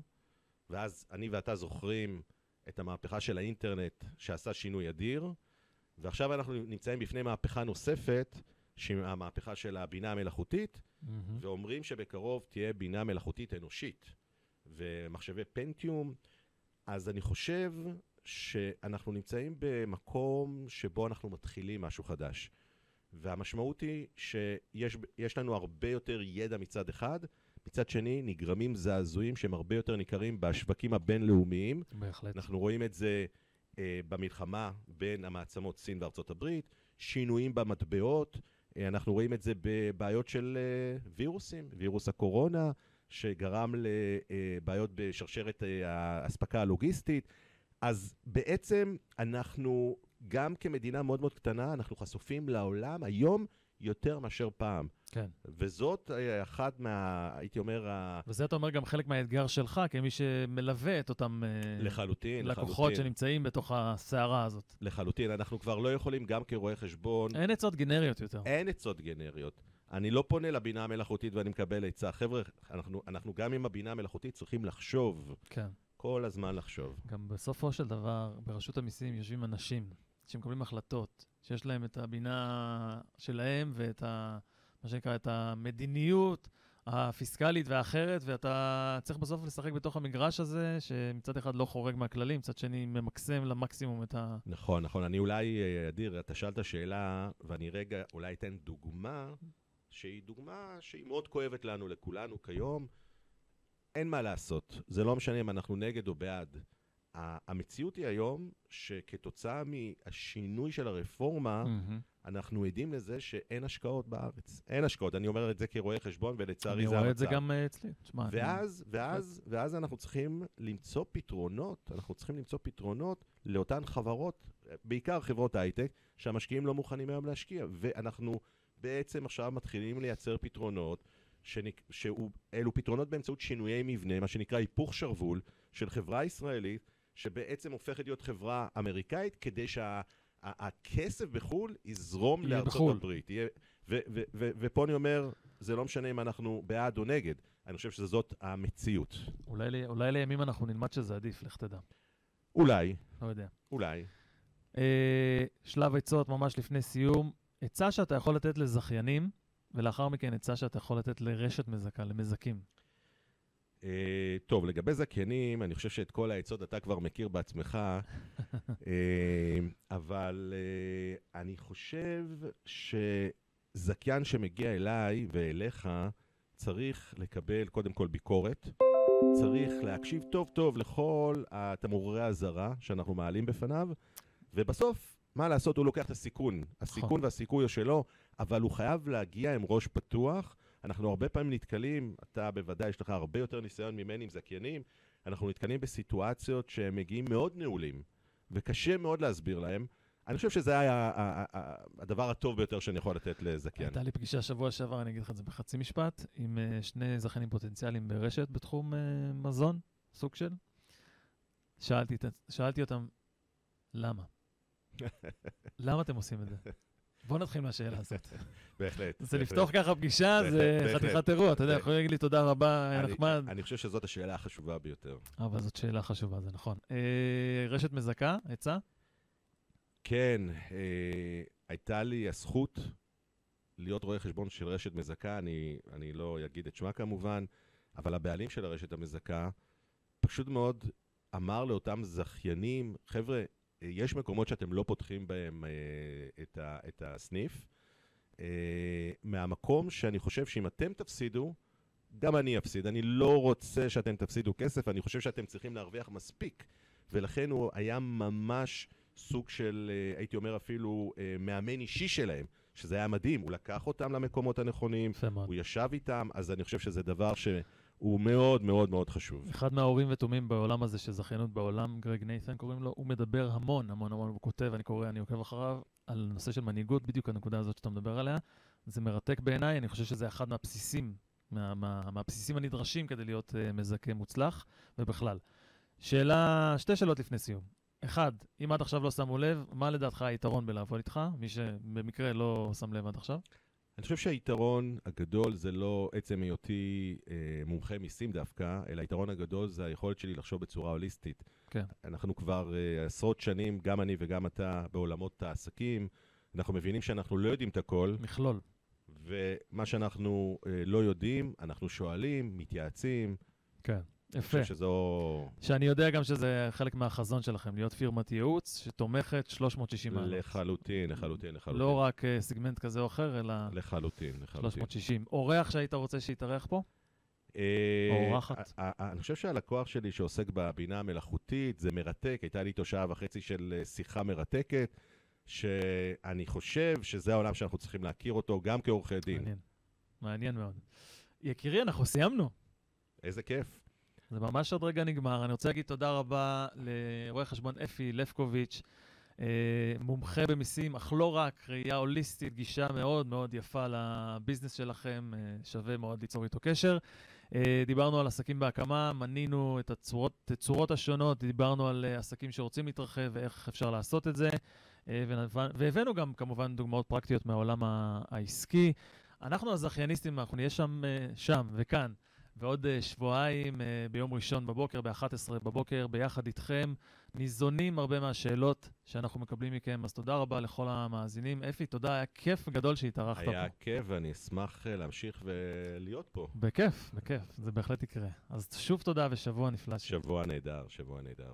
Speaker 3: ואז אני ואתה זוכרים את המהפכה של האינטרנט שעשה שינוי אדיר, ועכשיו אנחנו נמצאים בפני מהפכה נוספת, שהיא המהפכה של הבינה המלאכותית,
Speaker 2: מהמם.
Speaker 3: ואומרים שבקרוב תהיה בינה מלאכותית אנושית ומחשבי פנטיום, אז אני חושב שאנחנו נמצאים במקום שבו אנחנו מתחילים משהו חדש. והמשמעות היא שיש יש לנו הרבה יותר ידע מצד אחד, מצד שני נגרמים זעזועים שהם הרבה יותר ניכרים בשווקים הבינלאומיים.
Speaker 2: בהחלט.
Speaker 3: אנחנו רואים את זה אה, במלחמה בין המעצמות סין וארצות הברית, שינויים במטבעות, אה, אנחנו רואים את זה בבעיות של אה, וירוסים, וירוס הקורונה, שגרם לבעיות בשרשרת אה, האספקה הלוגיסטית. אז בעצם אנחנו, גם כמדינה מאוד מאוד קטנה, אנחנו חשופים לעולם היום יותר מאשר פעם.
Speaker 2: כן.
Speaker 3: וזאת אה, אחת מה, הייתי אומר, ה...
Speaker 2: וזה אתה אומר גם חלק מהאתגר שלך, כמי שמלווה את אותם אה,
Speaker 3: לחלוטין,
Speaker 2: לקוחות
Speaker 3: לחלוטין.
Speaker 2: שנמצאים בתוך הסערה הזאת.
Speaker 3: לחלוטין, אנחנו כבר לא יכולים, גם כרואי חשבון,
Speaker 2: אין עצות גנריות יותר.
Speaker 3: אין עצות גנריות. אני לא פונה לבינה המלאכותית ואני מקבל עצה. חבר'ה, אנחנו, אנחנו גם עם הבינה המלאכותית צריכים לחשוב,
Speaker 2: כן.
Speaker 3: כל הזמן לחשוב.
Speaker 2: גם בסופו של דבר, ברשות המיסים יושבים אנשים שמקבלים החלטות, שיש להם את הבינה שלהם ואת ה... מה שנקרא, את המדיניות הפיסקלית והאחרת, ואתה צריך בסוף לשחק בתוך המגרש הזה, שמצד אחד לא חורג מהכללים, מצד שני ממקסם למקסימום את ה...
Speaker 3: נכון, נכון. אני אולי, אה, אדיר, אתה שאלת שאלה, ואני רגע אולי אתן דוגמה, שהיא דוגמה שהיא מאוד כואבת לנו, לכולנו כיום. אין מה לעשות. זה לא משנה אם אנחנו נגד או בעד. המציאות היא היום שכתוצאה מהשינוי של הרפורמה,
Speaker 2: מהמם.
Speaker 3: אנחנו עדים לזה שאין השקעות בארץ. אין השקעות. אני אומר את זה כרואה חשבון, ולצערי
Speaker 2: אני
Speaker 3: זה המצב.
Speaker 2: רואה את זה גם אה, אצלי. תשמע, אני-
Speaker 3: ואז, ואז, ואז אנחנו צריכים למצוא פתרונות, אנחנו צריכים למצוא פתרונות לאותן חברות, בעיקר חברות הייטק, שהמשקיעים לא מוכנים היום להשקיע. ואנחנו בעצם עכשיו מתחילים לייצר פתרונות, שנק... שאלו פתרונות באמצעות שינויי מבנה, מה שנקרא היפוך שרוול של חברה ישראלית, שבעצם הופכת להיות חברה אמריקאית, כדי שהכסף בחו"ל יזרום לארצות
Speaker 2: בחו"ל.
Speaker 3: הברית. יהיה... ו- ו- ו- ופה אני אומר, זה לא משנה אם אנחנו בעד או נגד, אני חושב שזאת המציאות.
Speaker 2: אולי, אולי לימים אנחנו נלמד שזה עדיף, לך תדע.
Speaker 3: אולי,
Speaker 2: לא יודע.
Speaker 3: אולי.
Speaker 2: אה, שלב עצות ממש לפני סיום. עצה שאתה יכול לתת לזכיינים, ולאחר מכן עצה שאתה יכול לתת לרשת מזכה, למזכים.
Speaker 3: אה, טוב, לגבי זכיינים, אני חושב שאת כל העצות אתה כבר מכיר בעצמך, אה, אבל אה, אני חושב שזכיין שמגיע אליי ואליך צריך לקבל קודם כל ביקורת, צריך להקשיב טוב טוב לכל התמרורי האזהרה שאנחנו מעלים בפניו, ובסוף, מה לעשות, הוא לוקח את הסיכון. הסיכון והסיכוי הוא שלו, אבל הוא חייב להגיע עם ראש פתוח. אנחנו הרבה פעמים נתקלים, אתה בוודאי, יש לך הרבה יותר ניסיון ממני עם זכיינים, אנחנו נתקלים בסיטואציות שהם מגיעים מאוד נעולים, וקשה מאוד להסביר להם. אני חושב שזה היה ה- ה- ה- הדבר הטוב ביותר שאני יכול לתת לזכיין.
Speaker 2: הייתה לי פגישה שבוע שעבר, אני אגיד לך את זה בחצי משפט, עם אה, שני זכיינים פוטנציאליים ברשת בתחום אה, מזון, סוג של. שאלתי, שאלתי אותם, למה? [laughs] למה אתם עושים את זה? בואו נתחיל מהשאלה הזאת. [laughs]
Speaker 3: בהחלט.
Speaker 2: זה. לפתוח ככה פגישה, זה חתיכת אירוע, אתה יודע. יכולים להגיד לי תודה רבה, נחמד.
Speaker 3: אני חושב שזאת השאלה החשובה ביותר.
Speaker 2: אבל זאת שאלה חשובה, זה נכון. אה, רשת מזכה, עצה?
Speaker 3: כן, אה, הייתה לי הזכות להיות רואה חשבון של רשת מזכה, אני, לא אגיד את שמה כמובן, אבל הבעלים של הרשת המזכה פשוט מאוד אמר לאותם זכיינים, חבר'ה, יש מקומות שאתם לא פותחים בהם אה, את, ה, את הסניף, אה, מהמקום שאני חושב שאם אתם תפסידו, גם אני אפסיד. אני לא רוצה שאתם תפסידו כסף, אני חושב שאתם צריכים להרוויח מספיק. ולכן הוא היה ממש סוג של, אה, הייתי אומר אפילו, מאמן אישי שלהם, שזה היה מדהים. הוא לקח אותם למקומות הנכונים. הוא ישב איתם, אז אני חושב שזה דבר שהוא מאוד מאוד מאוד חשוב.
Speaker 2: אחד מהאורים ותומים בעולם הזה של זכיינות בעולם, גרג נייתן קוראים לו, הוא מדבר המון המון המון, הוא כותב, אני קורא, אני עוקב אחריו, על נושא של מנהיגות, בדיוק הנקודה הזאת שאתה מדבר עליה. זה מרתק בעיניי, אני חושב שזה אחד מהבסיסים, מה, מה, מהבסיסים הנדרשים כדי להיות uh, מזכה מוצלח, ובכלל. שאלה, שתי שאלות לפני סיום. אחד, אם עד עכשיו לא שמו לב, מה לדעתך היתרון בלעבוד איתך? מי שבמקרה לא שם לב עד עכשיו.
Speaker 3: אני חושב שהיתרון הגדול זה לא עצם היותי אה, מומחה מיסים דווקא, אלא היתרון הגדול זה היכולת שלי לחשוב בצורה הוליסטית.
Speaker 2: כן.
Speaker 3: אנחנו כבר אה, עשרות שנים, גם אני וגם אתה, בעולמות העסקים. אנחנו מבינים שאנחנו לא יודעים את הכל,
Speaker 2: מכלול.
Speaker 3: ומה שאנחנו אה, לא יודעים, אנחנו שואלים, מתייעצים.
Speaker 2: כן.
Speaker 3: אני
Speaker 2: יפה.
Speaker 3: חושב שזו
Speaker 2: שאני יודע גם שזה חלק מהחזון שלכם, להיות פירמת ייעוץ שתומכת 360 מעלות.
Speaker 3: לחלוטין, לחלוטין, לחלוטין.
Speaker 2: לא רק אה, סגמנט כזה או אחר, אלא
Speaker 3: לחלוטין, לחלוטין.
Speaker 2: 360. אורח שהיית רוצה שיתארח פה?
Speaker 3: אה,
Speaker 2: או אורחת.
Speaker 3: אני חושב שהלקוח שלי שעוסק בבינה המלאכותית, זה מרתק, הייתה לי איתו שעה וחצי של אה, שיחה מרתקת, שאני חושב שזה העולם שאנחנו צריכים להכיר אותו, גם כעורכי דין.
Speaker 2: מעניין. מעניין מאוד. יקירי, אנחנו סיימנו.
Speaker 3: איזה כיף.
Speaker 2: זה ממש עוד רגע נגמר. אני רוצה להגיד תודה רבה לרואה חשבון אפי לפקוביץ', אה, מומחה במיסים, אך לא רק, ראייה הוליסטית, גישה מאוד מאוד יפה לביזנס שלכם, אה, שווה מאוד ליצור איתו קשר. אה, דיברנו על עסקים בהקמה, מנינו את הצורות, התצורות השונות, דיברנו על עסקים שרוצים להתרחב ואיך אפשר לעשות את זה, והבאנו גם כמובן דוגמאות פרקטיות מהעולם העסקי. אנחנו הזכייניסטים, אנחנו נהיה שם, שם וכאן בעוד אה, שבועיים, אה, ביום ראשון בבוקר, ב-11 בבוקר, ביחד איתכם. ניזונים הרבה מהשאלות שאנחנו מקבלים מכם, אז תודה רבה לכל המאזינים. אפי, תודה, היה כיף גדול שהתארחת פה.
Speaker 3: היה כיף, ואני אשמח אה, להמשיך ולהיות פה.
Speaker 2: בכיף, בכיף, זה בהחלט יקרה. אז שוב תודה ושבוע נפלא.
Speaker 3: שבוע נהדר, שבוע נהדר.